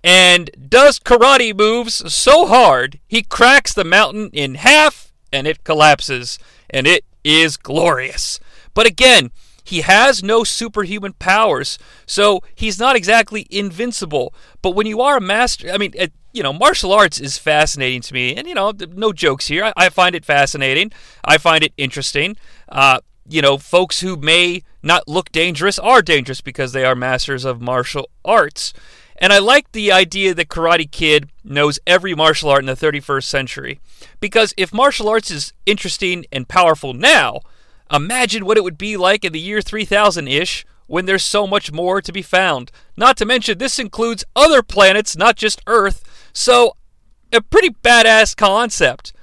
Speaker 1: and does karate moves so hard he cracks the mountain in half and it collapses. And it is glorious. But again, he has no superhuman powers, so he's not exactly invincible. But when you are a master, I mean, you know, martial arts is fascinating to me. And, you know, no jokes here. I, I find it fascinating. I find it interesting. Uh, you know, folks who may not look dangerous are dangerous because they are masters of martial arts. And I like the idea that Karate Kid knows every martial art in the 31st century. Because if martial arts is interesting and powerful now, imagine what it would be like in the year 3000 ish when there's so much more to be found? Not to mention, this includes other planets, not just Earth. So, a pretty badass concept.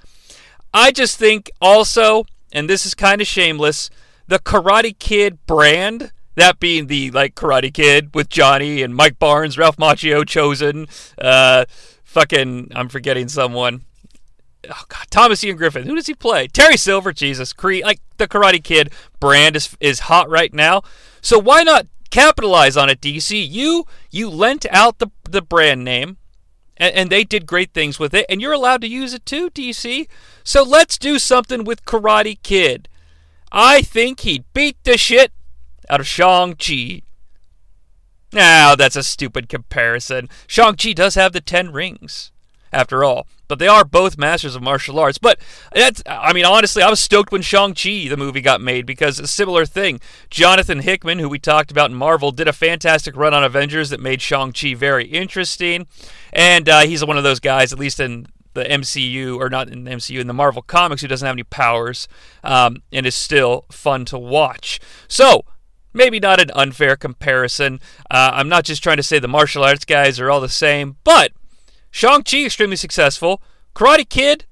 Speaker 1: I just think also, and this is kind of shameless, the Karate Kid brand, that being the like Karate Kid with Johnny and Mike Barnes, Ralph Macchio, Chozen, uh, fucking, I'm forgetting someone. Oh God, Thomas Ian Griffith. Who does he play? Terry Silver. Jesus. Like the Karate Kid brand is is hot right now. So why not capitalize on it, DC? You you lent out the the brand name and, and they did great things with it, and you're allowed to use it too, DC. So let's do something with Karate Kid. I think he'd beat the shit out of Shang-Chi. Now, that's a stupid comparison. Shang-Chi does have the ten rings, after all but they are both masters of martial arts. But that's, I mean, honestly, I was stoked when Shang-Chi, the movie, got made because a similar thing. Jonathan Hickman, who we talked about in Marvel, did a fantastic run on Avengers that made Shang-Chi very interesting. And uh, he's one of those guys, at least in the MCU, or not in the MCU, in the Marvel comics, who doesn't have any powers um, and is still fun to watch. So, maybe not an unfair comparison. Uh, I'm not just trying to say the martial arts guys are all the same, but Shang-Chi, extremely successful. Karate Kid,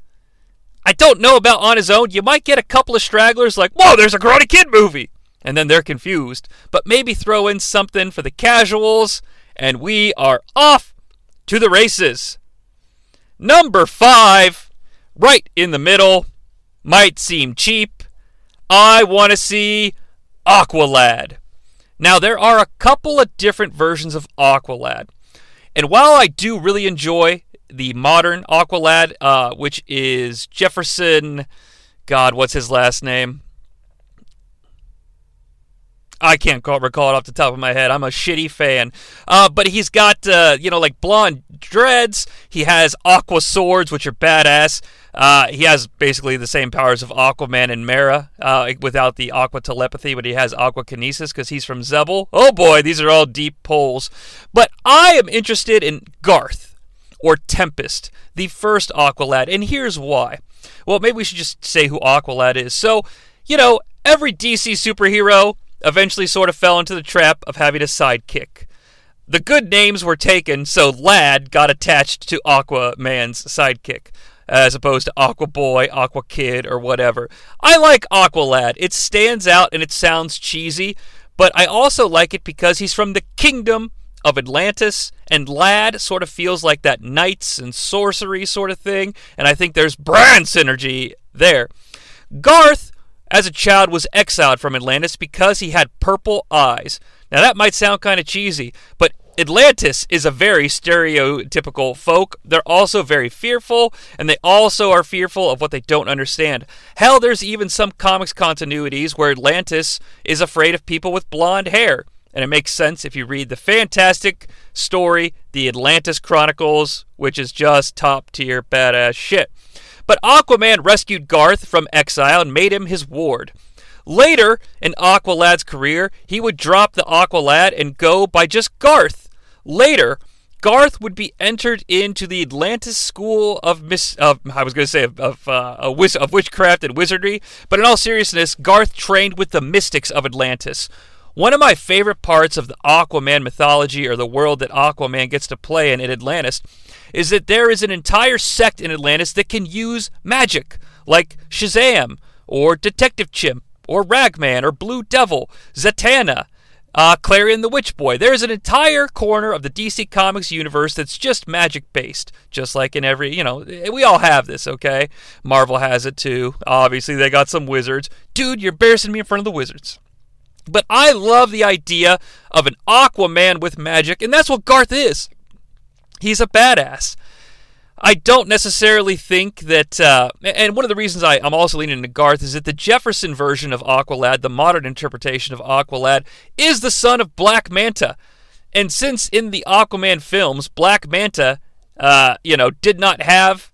Speaker 1: I don't know about on his own. You might get a couple of stragglers like, whoa, there's a Karate Kid movie. And then they're confused. But maybe throw in something for the casuals, and we are off to the races. Number five, right in the middle, might seem cheap. I want to see Aqualad. Now, there are a couple of different versions of Aqualad. And while I do really enjoy the modern Aqualad, uh, which is Jefferson, God, what's his last name? I can't call, recall it off the top of my head. I'm a shitty fan. Uh, but he's got, uh, you know, like blonde dreads. He has aqua swords, which are badass. Uh, he has basically the same powers of Aquaman and Mera uh, without the aqua telepathy, but he has aqua kinesis because he's from Xebel. Oh boy, these are all deep pulls. But I am interested in Garth or Tempest, the first Aqualad, and here's why. Well, maybe we should just say who Aqualad is. So, you know, every DC superhero eventually sort of fell into the trap of having a sidekick. The good names were taken, so Lad got attached to Aquaman's sidekick Uh, as opposed to Aqua Boy, Aqua Kid, or whatever. I like Aqua Lad. It stands out and it sounds cheesy, but I also like it because he's from the kingdom of Atlantis, and Lad sort of feels like that knights and sorcery sort of thing, and I think there's brand synergy there. Garth, as a child, was exiled from Atlantis because he had purple eyes. Now, that might sound kind of cheesy, but Atlantis is a very stereotypical folk. They're also very fearful, and they also are fearful of what they don't understand. Hell, there's even some comics continuities where Atlantis is afraid of people with blonde hair. And it makes sense if you read the fantastic story, The Atlantis Chronicles, which is just top tier badass shit. But Aquaman rescued Garth from exile and made him his ward. Later in Aqualad's career, he would drop the Aqualad and go by just Garth. Later, Garth would be entered into the Atlantis School of Miss. Of, I was going to say of of, uh, of witchcraft and wizardry, but in all seriousness, Garth trained with the mystics of Atlantis. One of my favorite parts of the Aquaman mythology, or the world that Aquaman gets to play in in Atlantis, is that there is an entire sect in Atlantis that can use magic, like Shazam or Detective Chimp or Ragman or Blue Devil, Zatanna, uh, Klarion the Witch Boy. There's an entire corner of the DC Comics universe that's just magic based, just like in every, you know, we all have this, okay? Marvel has it too. Obviously, they got some wizards. Dude, you're embarrassing me in front of the wizards. But I love the idea of an Aquaman with magic, and that's what Garth is. He's a badass. I don't necessarily think that, uh, and one of the reasons I, am also leaning into Garth is that the Jefferson version of Aqualad, the modern interpretation of Aqualad, is the son of Black Manta. And since in the Aquaman films, Black Manta, uh, you know, did not have,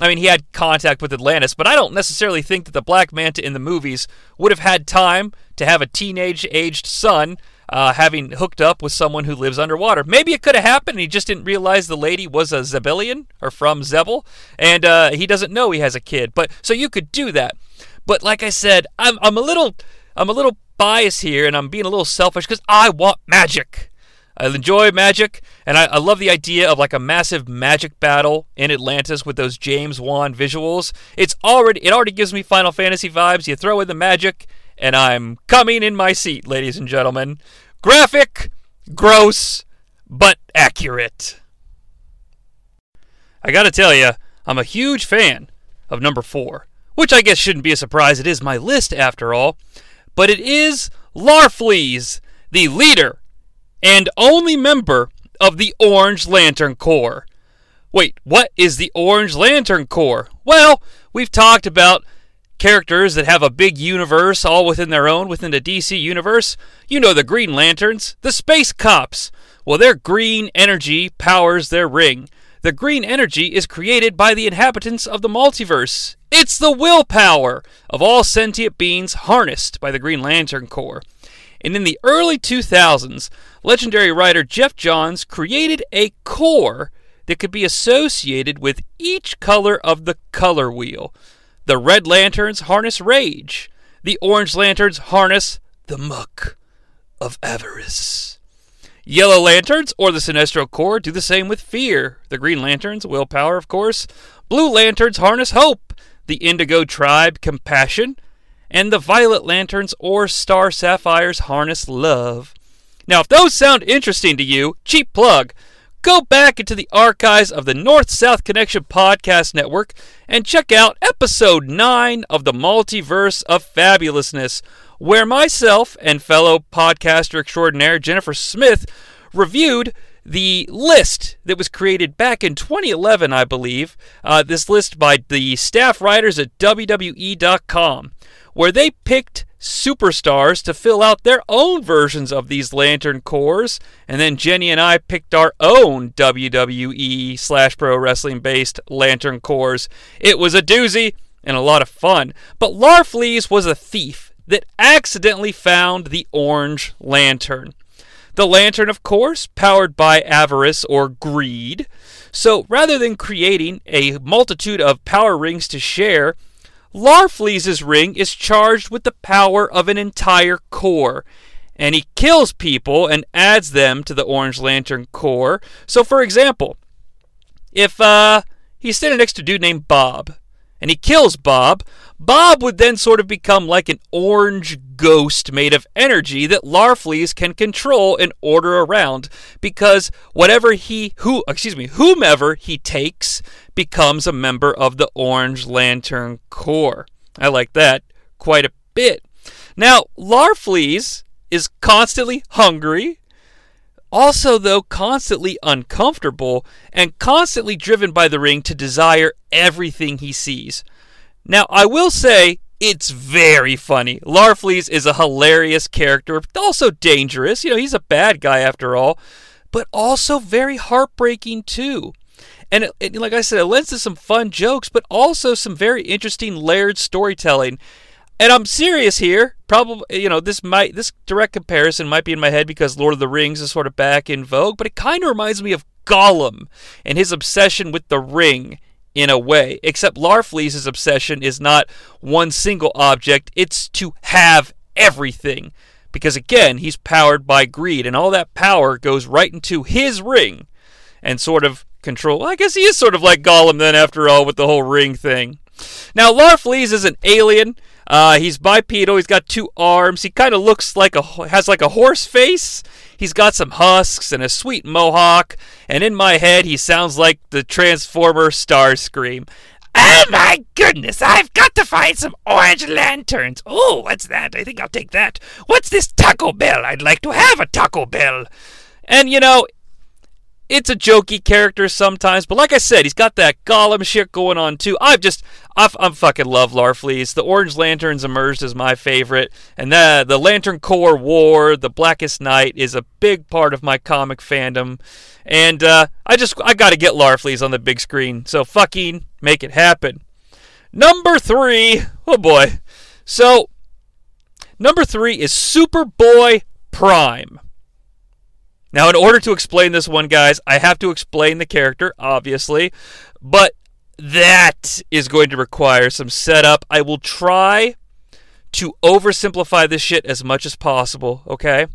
Speaker 1: I mean, he had contact with Atlantis, but I don't necessarily think that the Black Manta in the movies would have had time to have a teenage aged son uh, having hooked up with someone who lives underwater. Maybe it could have happened. he just didn't realize the lady was a Xebelian or from Xebel, and uh, he doesn't know he has a kid. But so you could do that. But like I said, I'm I'm a little I'm a little bias here, and I'm being a little selfish because I want magic. I enjoy magic, and I, I, love the idea of like a massive magic battle in Atlantis with those James Wan visuals. It's already it already gives me Final Fantasy vibes. You throw in the magic, and I'm coming in my seat, ladies and gentlemen. Graphic, gross, but accurate. I gotta tell you, I'm a huge fan of number four, which I guess shouldn't be a surprise. It is my list after all, but it is Larfleeze, the leader and only member of the Orange Lantern Corps. Wait, what is the Orange Lantern Corps? Well, we've talked about characters that have a big universe all within their own within the DC universe. You know the Green Lanterns, the Space Cops. Well, their green energy powers their ring. The green energy is created by the inhabitants of the multiverse. It's the willpower of all sentient beings harnessed by the Green Lantern Corps. And in the early 2000s, legendary writer Geoff Johns created a Corps that could be associated with each color of the color wheel. The red lanterns harness rage, the orange lanterns harness the muck of avarice. Yellow lanterns, or the Sinestro Corps, do the same with fear. The green lanterns, willpower, of course. Blue lanterns harness hope. The indigo tribe, compassion and the Violet Lanterns or Star Sapphires harness love. Now, if those sound interesting to you, cheap plug, go back into the archives of the North South Connection Podcast Network and check out episode 9 of the Multiverse of Fabulousness, where myself and fellow podcaster extraordinaire Jennifer Smith reviewed the list that was created back in 2011, I believe. Uh, this list by the staff writers at WWE.com where they picked superstars to fill out their own versions of these Lantern Corps, and then Jenny and I picked our own WWE slash pro wrestling based Lantern Corps. It was a doozy and a lot of fun, but Larfleeze was a thief that accidentally found the Orange Lantern. The lantern, of course, powered by avarice or greed. So rather than creating a multitude of power rings to share, Larfleeze's ring is charged with the power of an entire Corps, and he kills people and adds them to the Orange Lantern Corps. So, for example, if uh, he's standing next to a dude named Bob, and he kills Bob, Bob would then sort of become like an orange ghost made of energy that Larfleeze can control and order around because whatever he who excuse me, whomever he takes becomes a member of the Orange Lantern Corps. I like that quite a bit. Now, Larfleeze is constantly hungry also, though, constantly uncomfortable and constantly driven by the ring to desire everything he sees. Now, I will say it's very funny. Larfleeze is a hilarious character, also dangerous. You know, he's a bad guy after all, but also very heartbreaking too. And it, it, like I said, it lends to some fun jokes, but also some very interesting layered storytelling and I'm serious here. Probably, you know, this might this direct comparison might be in my head because Lord of the Rings is sort of back in vogue, but it kind of reminds me of Gollum and his obsession with the ring in a way. Except Larfleeze's obsession is not one single object; it's to have everything. Because again, he's powered by greed, and all that power goes right into his ring, and sort of control. I guess he is sort of like Gollum then, after all, with the whole ring thing. Now, Larfleeze is an alien uh, he's bipedal. He's got two arms. He kind of looks like a has like a horse face. He's got some husks and a sweet mohawk. And in my head, he sounds like the Transformer Starscream. Oh my goodness, I've got to find some orange lanterns. Oh, what's that? I think I'll take that. What's this Taco Bell? I'd like to have a Taco Bell. And you know, it's a jokey character sometimes, but like I said, he's got that Gollum shit going on too. I've just, I've, I'm fucking love Larfleeze. The Orange Lanterns emerged as my favorite, and the the Lantern Corps War, the Blackest Night, is a big part of my comic fandom. And uh, I just, I got to get Larfleeze on the big screen. So fucking make it happen. Number three, oh boy. So number three is Superboy Prime. Now, in order to explain this one, guys, I have to explain the character, obviously, but that is going to require some setup. I will try to oversimplify this shit as much as possible, okay?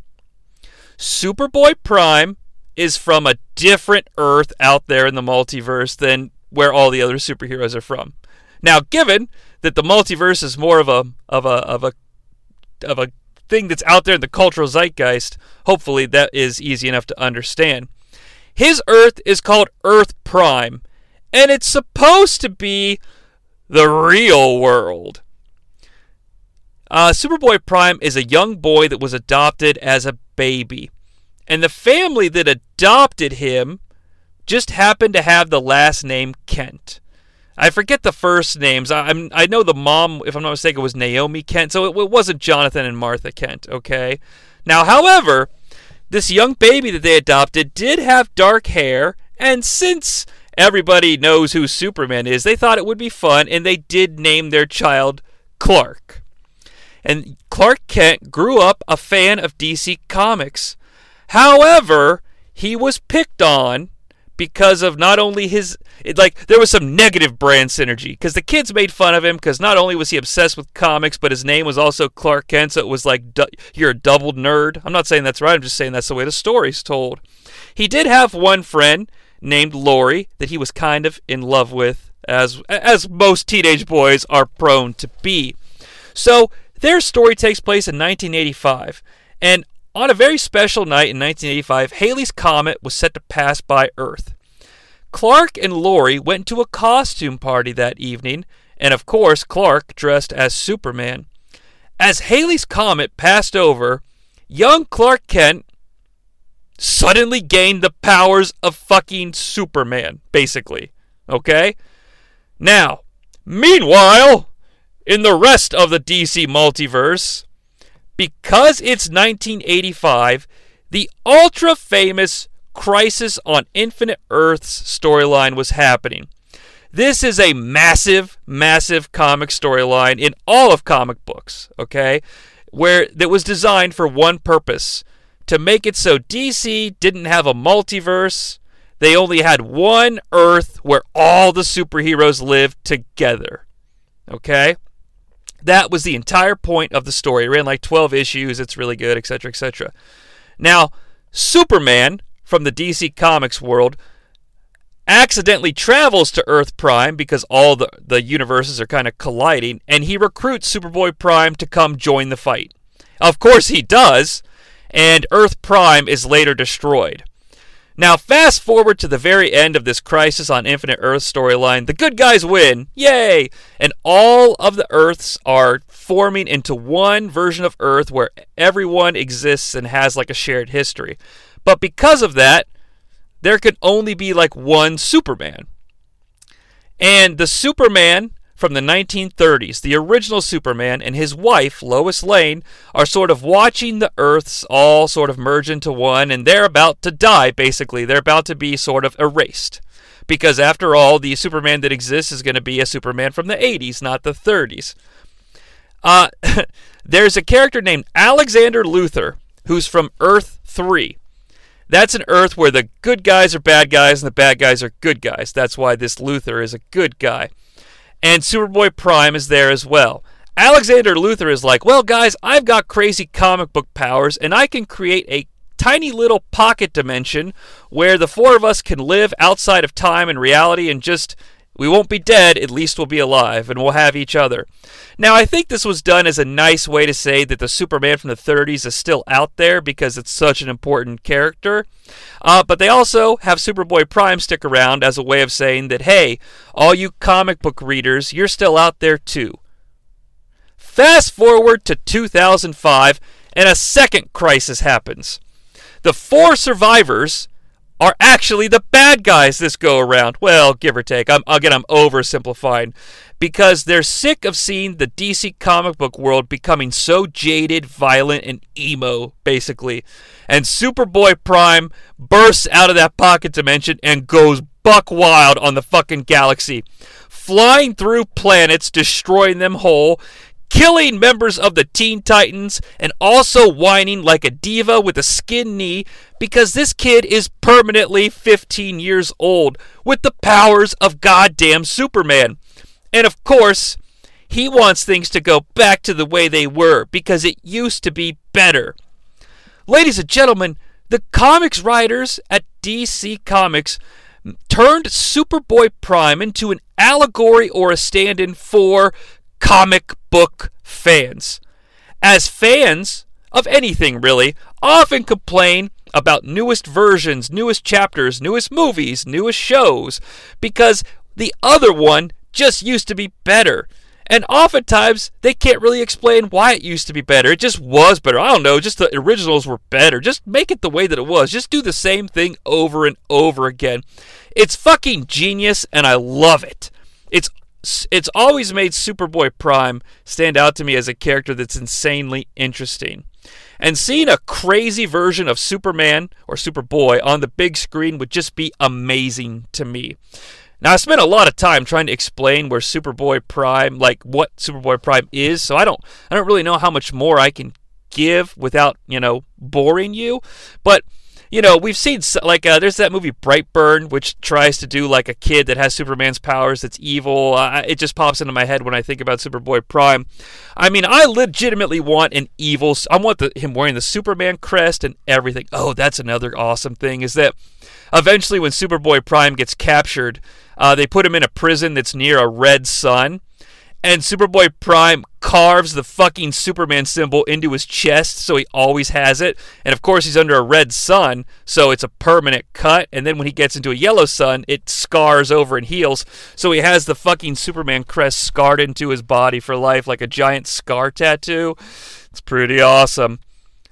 Speaker 1: Superboy Prime is from a different Earth out there in the multiverse than where all the other superheroes are from. Now, given that the multiverse is more of a of a of a of a thing that's out there in the cultural zeitgeist, hopefully that is easy enough to understand. His Earth is called Earth Prime, and it's supposed to be the real world. Uh, Superboy Prime is a young boy that was adopted as a baby. And the family that adopted him just happened to have the last name Kent. I forget the first names. I, am I know the mom, if I'm not mistaken, was Naomi Kent, so it, it wasn't Jonathan and Martha Kent. Okay. Now, however, this young baby that they adopted did have dark hair, and since everybody knows who Superman is, they thought it would be fun, and they did name their child Clark. And Clark Kent grew up a fan of DC Comics. However, he was picked on because of not only his it, like there was some negative brand synergy because the kids made fun of him because not only was he obsessed with comics but his name was also clark kent so it was like you're a double nerd. I'm not saying that's right i'm just saying that's the way the story's told. He did have one friend named Laurie that he was kind of in love with as as most teenage boys are prone to be. So their story takes place in 1985 and on a very special night in 1985, Halley's Comet was set to pass by Earth. Clark and Laurie went to a costume party that evening, and of course, Clark dressed as Superman. As Halley's Comet passed over, young Clark Kent suddenly gained the powers of fucking Superman, basically. Okay? Now, meanwhile, in the rest of the DC multiverse, because it's 1985, the ultra famous Crisis on Infinite Earths storyline was happening. This is a massive, massive comic storyline in all of comic books, okay? Where that was designed for one purpose to make it so DC didn't have a multiverse. They only had one Earth where all the superheroes lived together. Okay? That was the entire point of the story. It ran like 12 issues. It's really good, etc., etc. Now, Superman from the DC Comics world accidentally travels to Earth Prime because all the, the universes are kind of colliding, and he recruits Superboy Prime to come join the fight. Of course, he does, and Earth Prime is later destroyed. Now, fast forward to the very end of this Crisis on Infinite Earth storyline. The good guys win. Yay! And all of the Earths are forming into one version of Earth where everyone exists and has like a shared history. But because of that, there can only be like one Superman. And the Superman from the 1930s. The original Superman and his wife, Lois Lane, are sort of watching the Earths all sort of merge into one, and they're about to die, basically. They're about to be sort of erased. Because after all, the Superman that exists is going to be a Superman from the 80s, not the 30s. Uh, [LAUGHS] there's a character named Alexander Luthor who's from Earth 3. That's an Earth where the good guys are bad guys and the bad guys are good guys. That's why this Luthor is a good guy and Superboy Prime is there as well. Alexander Luthor is like, well, guys, I've got crazy comic book powers, and I can create a tiny little pocket dimension where the four of us can live outside of time and reality and just we won't be dead, at least we'll be alive, and we'll have each other. Now, I think this was done as a nice way to say that the Superman from the 30s is still out there because it's such an important character. Uh, but they also have Superboy Prime stick around as a way of saying that, hey, all you comic book readers, you're still out there too. Fast forward to 2005, and a second crisis happens. The four survivors are actually the bad guys this go around. Well, give or take. I'm, again, I'm oversimplifying. Because they're sick of seeing the DC comic book world becoming so jaded, violent, and emo, basically. And Superboy Prime bursts out of that pocket dimension and goes buck wild on the fucking galaxy. Flying through planets, destroying them whole, killing members of the Teen Titans, and also whining like a diva with a skin knee because this kid is permanently 15 years old with the powers of goddamn Superman. And of course, He wants things to go back to the way they were because it used to be better. Ladies and gentlemen, the comics writers at DC Comics turned Superboy Prime into an allegory or a stand in for comic book fans. As fans of anything, really, often complain about newest versions, newest chapters, newest movies, newest shows, because the other one just used to be better. And oftentimes, they can't really explain why it used to be better. It just was better. I don't know, just the originals were better. Just make it the way that it was. Just do the same thing over and over again. It's fucking genius, and I love it. It's always made Superboy Prime stand out to me as a character that's insanely interesting. And seeing a crazy version of Superman or Superboy on the big screen would just be amazing to me. Now, I spent a lot of time trying to explain where Superboy Prime, like what Superboy Prime is, so I don't, I don't really know how much more I can give without, you know, boring you. But you know, we've seen like uh, there's that movie Brightburn, which tries to do like a kid that has Superman's powers that's evil. Uh, it just pops into my head when I think about Superboy Prime. I mean, I legitimately want an evil. I want the, him wearing the Superman crest and everything. Oh, that's another awesome thing is that eventually when Superboy Prime gets captured, uh, they put him in a prison that's near a red sun and Superboy Prime carves the fucking Superman symbol into his chest so he always has it. And of course, he's under a red sun, so it's a permanent cut. And then when he gets into a yellow sun, it scars over and heals. So he has the fucking Superman crest scarred into his body for life like a giant scar tattoo. It's pretty awesome.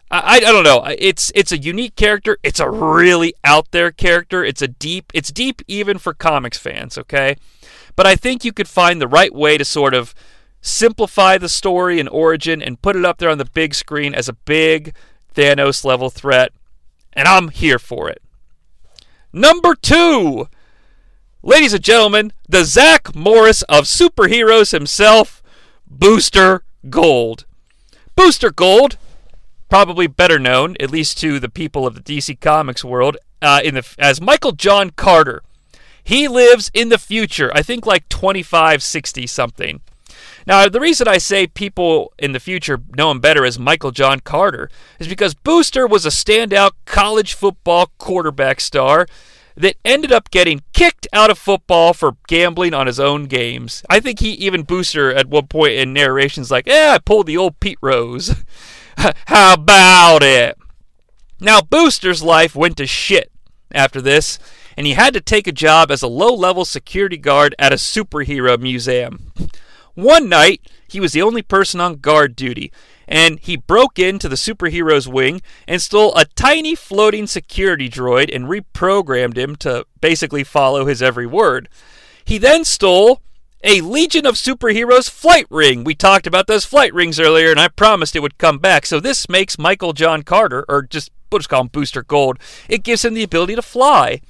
Speaker 1: I, I, don't know. It's it's a unique character. It's a really out there character. It's a deep. It's deep even for comics fans. Okay. But I think you could find the right way to sort of simplify the story and origin and put it up there on the big screen as a big Thanos level threat. And I'm here for it. Number two, ladies and gentlemen, the Zach Morris of superheroes himself, Booster Gold. Booster Gold, probably better known, at least to the people of the DC Comics world, uh, in the, as Michael John Carter. He lives in the future, I think like 2560 something. Now, the reason I say people in the future know him better as Michael John Carter is because Booster was a standout college football quarterback star that ended up getting kicked out of football for gambling on his own games. I think he even Booster at one point in narrations like, "Yeah, I pulled the old Pete Rose." [LAUGHS] How about it? Now Booster's life went to shit after this and he had to take a job as a low level security guard at a superhero museum. One night, he was the only person on guard duty, and he broke into the superhero's wing and stole a tiny floating security droid and reprogrammed him to basically follow his every word. He then stole a Legion of Superheroes flight ring. We talked about those flight rings earlier, and I promised it would come back. So this makes Michael John Carter, or just we'll just call him Booster Gold, it gives him the ability to fly.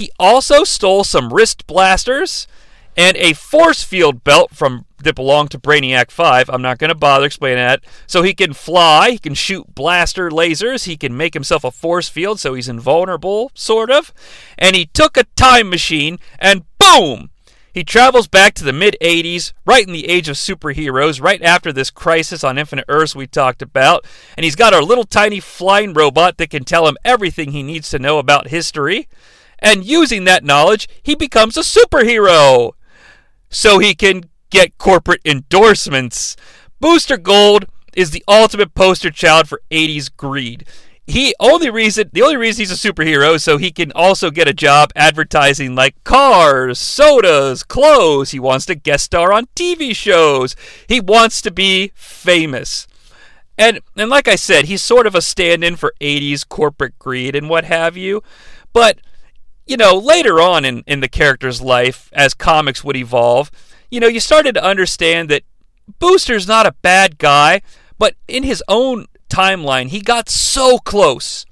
Speaker 1: He also stole some wrist blasters and a force field belt from that belonged to Brainiac 5. I'm not going to bother explaining that. So he can fly, he can shoot blaster lasers, he can make himself a force field so he's invulnerable, sort of. And he took a time machine and boom! He travels back to the mid 80s, right in the age of superheroes, right after this crisis on Infinite Earths we talked about. And he's got a little tiny flying robot that can tell him everything he needs to know about history and using that knowledge, he becomes a superhero. So he can get corporate endorsements. Booster Gold is the ultimate poster child for 80s greed. He only reason the only reason he's a superhero is so he can also get a job advertising like cars, sodas, clothes. He wants to guest star on TV shows. He wants to be famous. And and like I said, he's sort of a stand-in for 80s corporate greed and what have you. But you know, later on in, in the character's life, as comics would evolve, you know, you started to understand that Booster's not a bad guy, but in his own timeline, he got so close.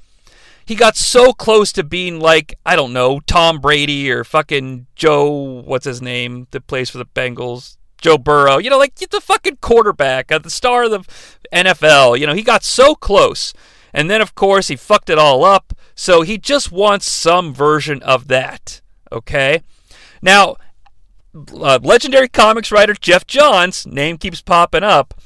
Speaker 1: He got so close to being like, I don't know, Tom Brady or fucking Joe, what's his name, that plays for the Bengals, Joe Burrow, you know, like the fucking quarterback, uh, the star of the NFL. You know, he got so close. And then, of course, he fucked it all up. So he just wants some version of that. Okay? Now, uh, legendary comics writer Geoff Johns, name keeps popping up,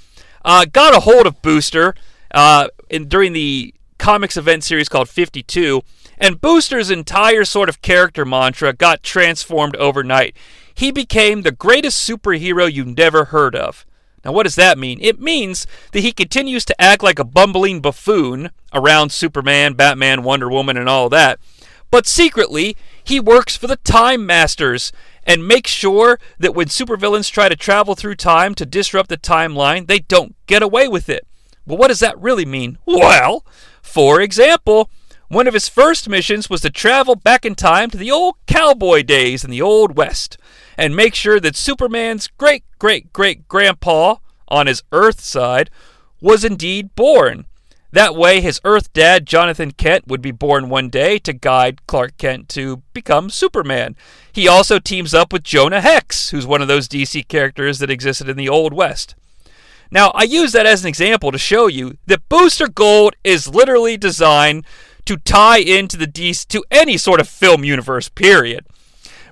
Speaker 1: uh, got a hold of Booster uh, in, during the comics event series called 52, and Booster's entire sort of character mantra got transformed overnight. He became the greatest superhero you never heard of. Now, what does that mean? It means that he continues to act like a bumbling buffoon around Superman, Batman, Wonder Woman, and all that, but secretly, he works for the Time Masters and makes sure that when supervillains try to travel through time to disrupt the timeline, they don't get away with it. Well, what does that really mean? Well, for example, one of his first missions was to travel back in time to the old cowboy days in the Old West and make sure that Superman's great great great grandpa on his Earth side was indeed born. That way, his Earth dad, Jonathan Kent, would be born one day to guide Clark Kent to become Superman. He also teams up with Jonah Hex, who's one of those DC characters that existed in the Old West. Now, I use that as an example to show you that Booster Gold is literally designed to tie into the DC to any sort of film universe, period.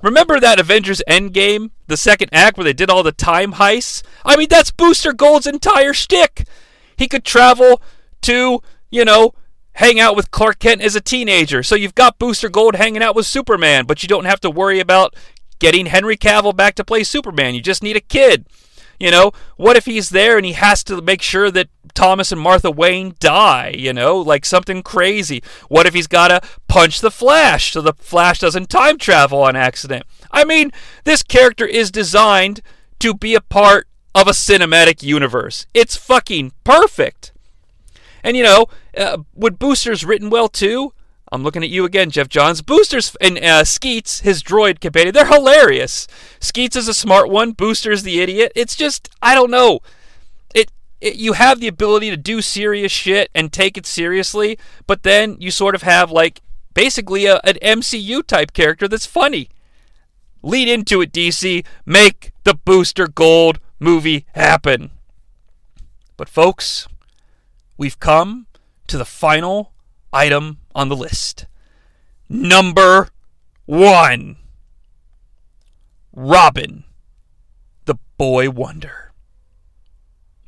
Speaker 1: Remember that Avengers Endgame, the second act where they did all the time heists? I mean, that's Booster Gold's entire shtick. He could travel to, you know, hang out with Clark Kent as a teenager. So you've got Booster Gold hanging out with Superman, but you don't have to worry about getting Henry Cavill back to play Superman. You just need a kid. You know, what if he's there and he has to make sure that Thomas and Martha Wayne die, you know, like something crazy? What if he's got to punch the Flash so the Flash doesn't time travel on accident? I mean, this character is designed to be a part of a cinematic universe. It's fucking perfect. And you know, uh, would Boosters written well too? I'm looking at you again, Geoff Johns. Boosters and uh, Skeets, his droid companion, they're hilarious. Skeets is a smart one. Booster's the idiot. It's just, I don't know. It, it, you have the ability to do serious shit and take it seriously, but then you sort of have like basically a, an MCU type character that's funny. Lead into it, DC. Make the Booster Gold movie happen. But folks, we've come to the final item on the list. Number one Robin, the boy wonder.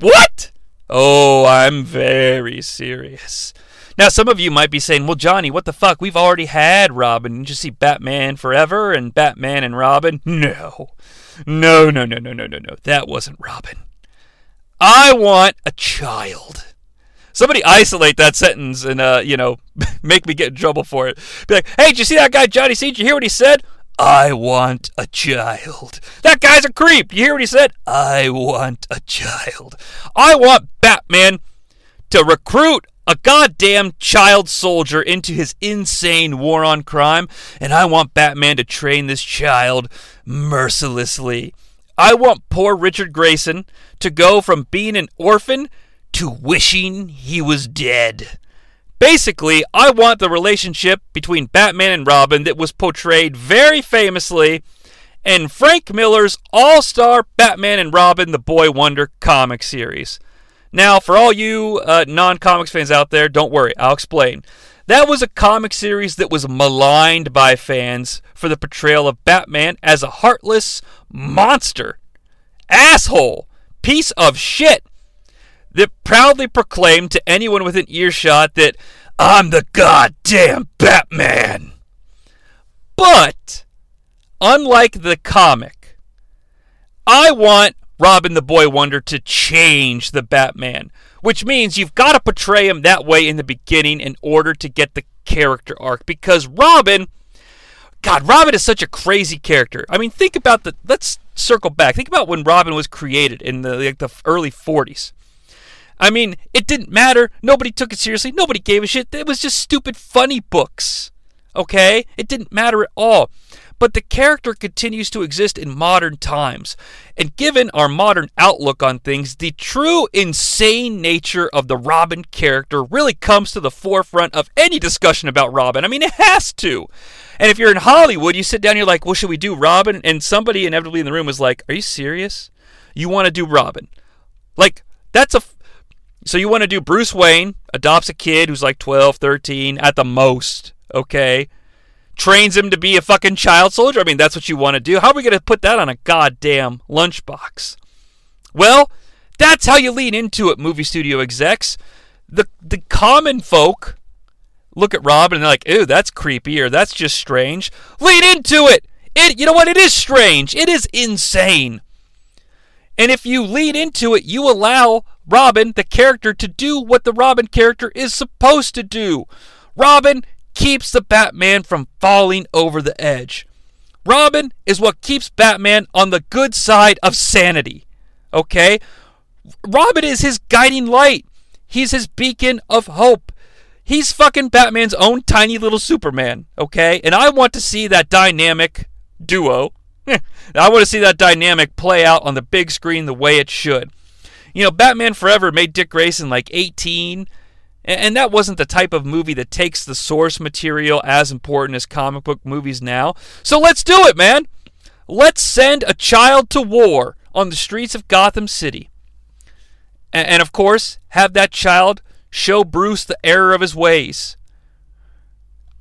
Speaker 1: What? Oh, I'm very serious. Now, some of you might be saying, well, Jonnie, what the fuck? We've already had Robin. Didn't you see Batman Forever and Batman and Robin? No. No, no, no, no, no, no, no. That wasn't Robin. I want a child. Somebody isolate that sentence and uh, you know, [LAUGHS] make me get in trouble for it. Be like, hey, did you see that guy Jonnie Sea? Did you hear what he said? I want a child. That guy's a creep. You hear what he said? I want a child. I want Batman to recruit a goddamn child soldier into his insane war on crime, and I want Batman to train this child mercilessly. I want poor Richard Grayson to go from being an orphan to wishing he was dead. Basically, I want the relationship between Batman and Robin that was portrayed very famously in Frank Miller's All Star Batman and Robin the Boy Wonder comic series. Now, for all you uh, non comics fans out there, don't worry, I'll explain. That was a comic series that was maligned by fans for the portrayal of Batman as a heartless monster, asshole, piece of shit that proudly proclaimed to anyone within earshot that I'm the goddamn Batman. But, unlike the comic, I want Robin the Boy Wonder to change the Batman, which means you've got to portray him that way in the beginning in order to get the character arc. Because Robin, God, Robin is such a crazy character. I mean, think about the. Let's circle back. Think about when Robin was created in the like the early 40s. I mean, it didn't matter. Nobody took it seriously. Nobody gave a shit. It was just stupid, funny books. Okay? It didn't matter at all. But the character continues to exist in modern times. And given our modern outlook on things, the true insane nature of the Robin character really comes to the forefront of any discussion about Robin. I mean, it has to. And if you're in Hollywood, you sit down, and you're like, well, should we do Robin? And somebody inevitably in the room was like, are you serious? You want to do Robin? Like, that's a so you want to do Bruce Wayne adopts a kid who's like 12, 13 at the most, okay? trains him to be a fucking child soldier. I mean, that's what you want to do. How are we going to put that on a goddamn lunchbox? Well, that's how you lean into it, movie studio execs. The the common folk look at Robin and they're like, "Ooh, that's creepy," or "That's just strange." Lean into it. It, you know what? It is strange. It is insane. And if you lean into it, you allow Robin, the character, to do what the Robin character is supposed to do. Robin keeps the Batman from falling over the edge. Robin is what keeps Batman on the good side of sanity. Okay? Robin is his guiding light. He's his beacon of hope. He's fucking Batman's own tiny little Superman, okay? And I want to see that dynamic duo. [LAUGHS] I want to see that dynamic play out on the big screen the way it should. You know, Batman Forever made Dick Grayson like 18, and that wasn't the type of movie that takes the source material as important as comic book movies now. So let's do it, man. Let's send a child to war on the streets of Gotham City. And, of course, have that child show Bruce the error of his ways.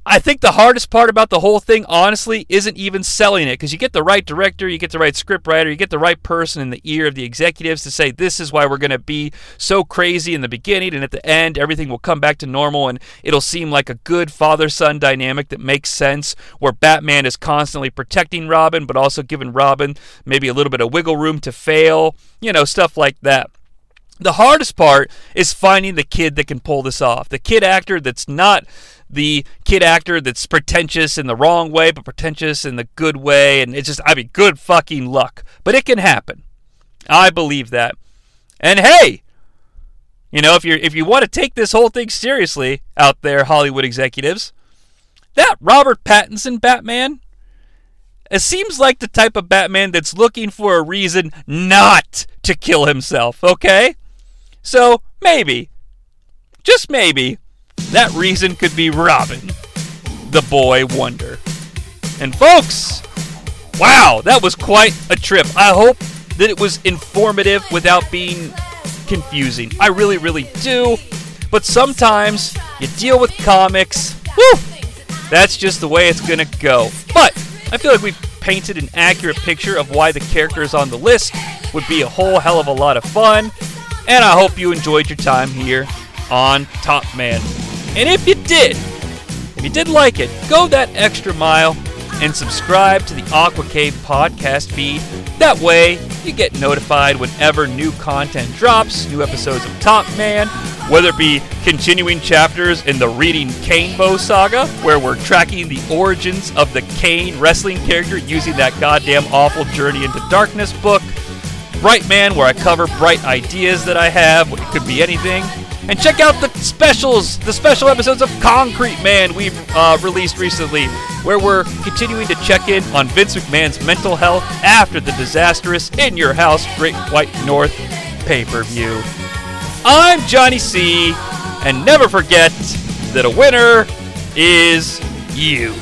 Speaker 1: I think the hardest part about the whole thing, honestly, isn't even selling it because you get the right director, you get the right scriptwriter, you get the right person in the ear of the executives to say, this is why we're going to be so crazy in the beginning, and at the end, everything will come back to normal, and it'll seem like a good father son dynamic that makes sense where Batman is constantly protecting Robin, but also giving Robin maybe a little bit of wiggle room to fail, you know, stuff like that. The hardest part is finding the kid that can pull this off. The kid actor that's not the kid actor that's pretentious in the wrong way, but pretentious in the good way. And it's just, I mean, good fucking luck. But it can happen. I believe that. And hey, you know, if you if you want to take this whole thing seriously out there, Hollywood executives, that Robert Pattinson Batman, it seems like the type of Batman that's looking for a reason not to kill himself, okay? So maybe, just maybe, that reason could be Robin, the boy wonder. And folks, wow, that was quite a trip. I hope that it was informative without being confusing. I really, really do. But sometimes you deal with comics, whew, that's just the way it's gonna go. But I feel like we've painted an accurate picture of why the characters on the list would be a whole hell of a lot of fun and I hope you enjoyed your time here on Top Man. And if you did, if you did like it, go that extra mile and subscribe to the AquaCave podcast feed. That way, you get notified whenever new content drops, new episodes of Top Man, whether it be continuing chapters in the Reading Kanebo saga, where we're tracking the origins of the Kane wrestling character using that goddamn awful Journey into Darkness book Bright Man, where I cover bright ideas that I have. It could be anything. And check out the specials, the special episodes of Concrete Man we've uh, released recently, where we're continuing to check in on Vince McMahon's mental health after the disastrous In Your House Great White North pay per view. I'm Jonnie Sea, and never forget that a winner is you.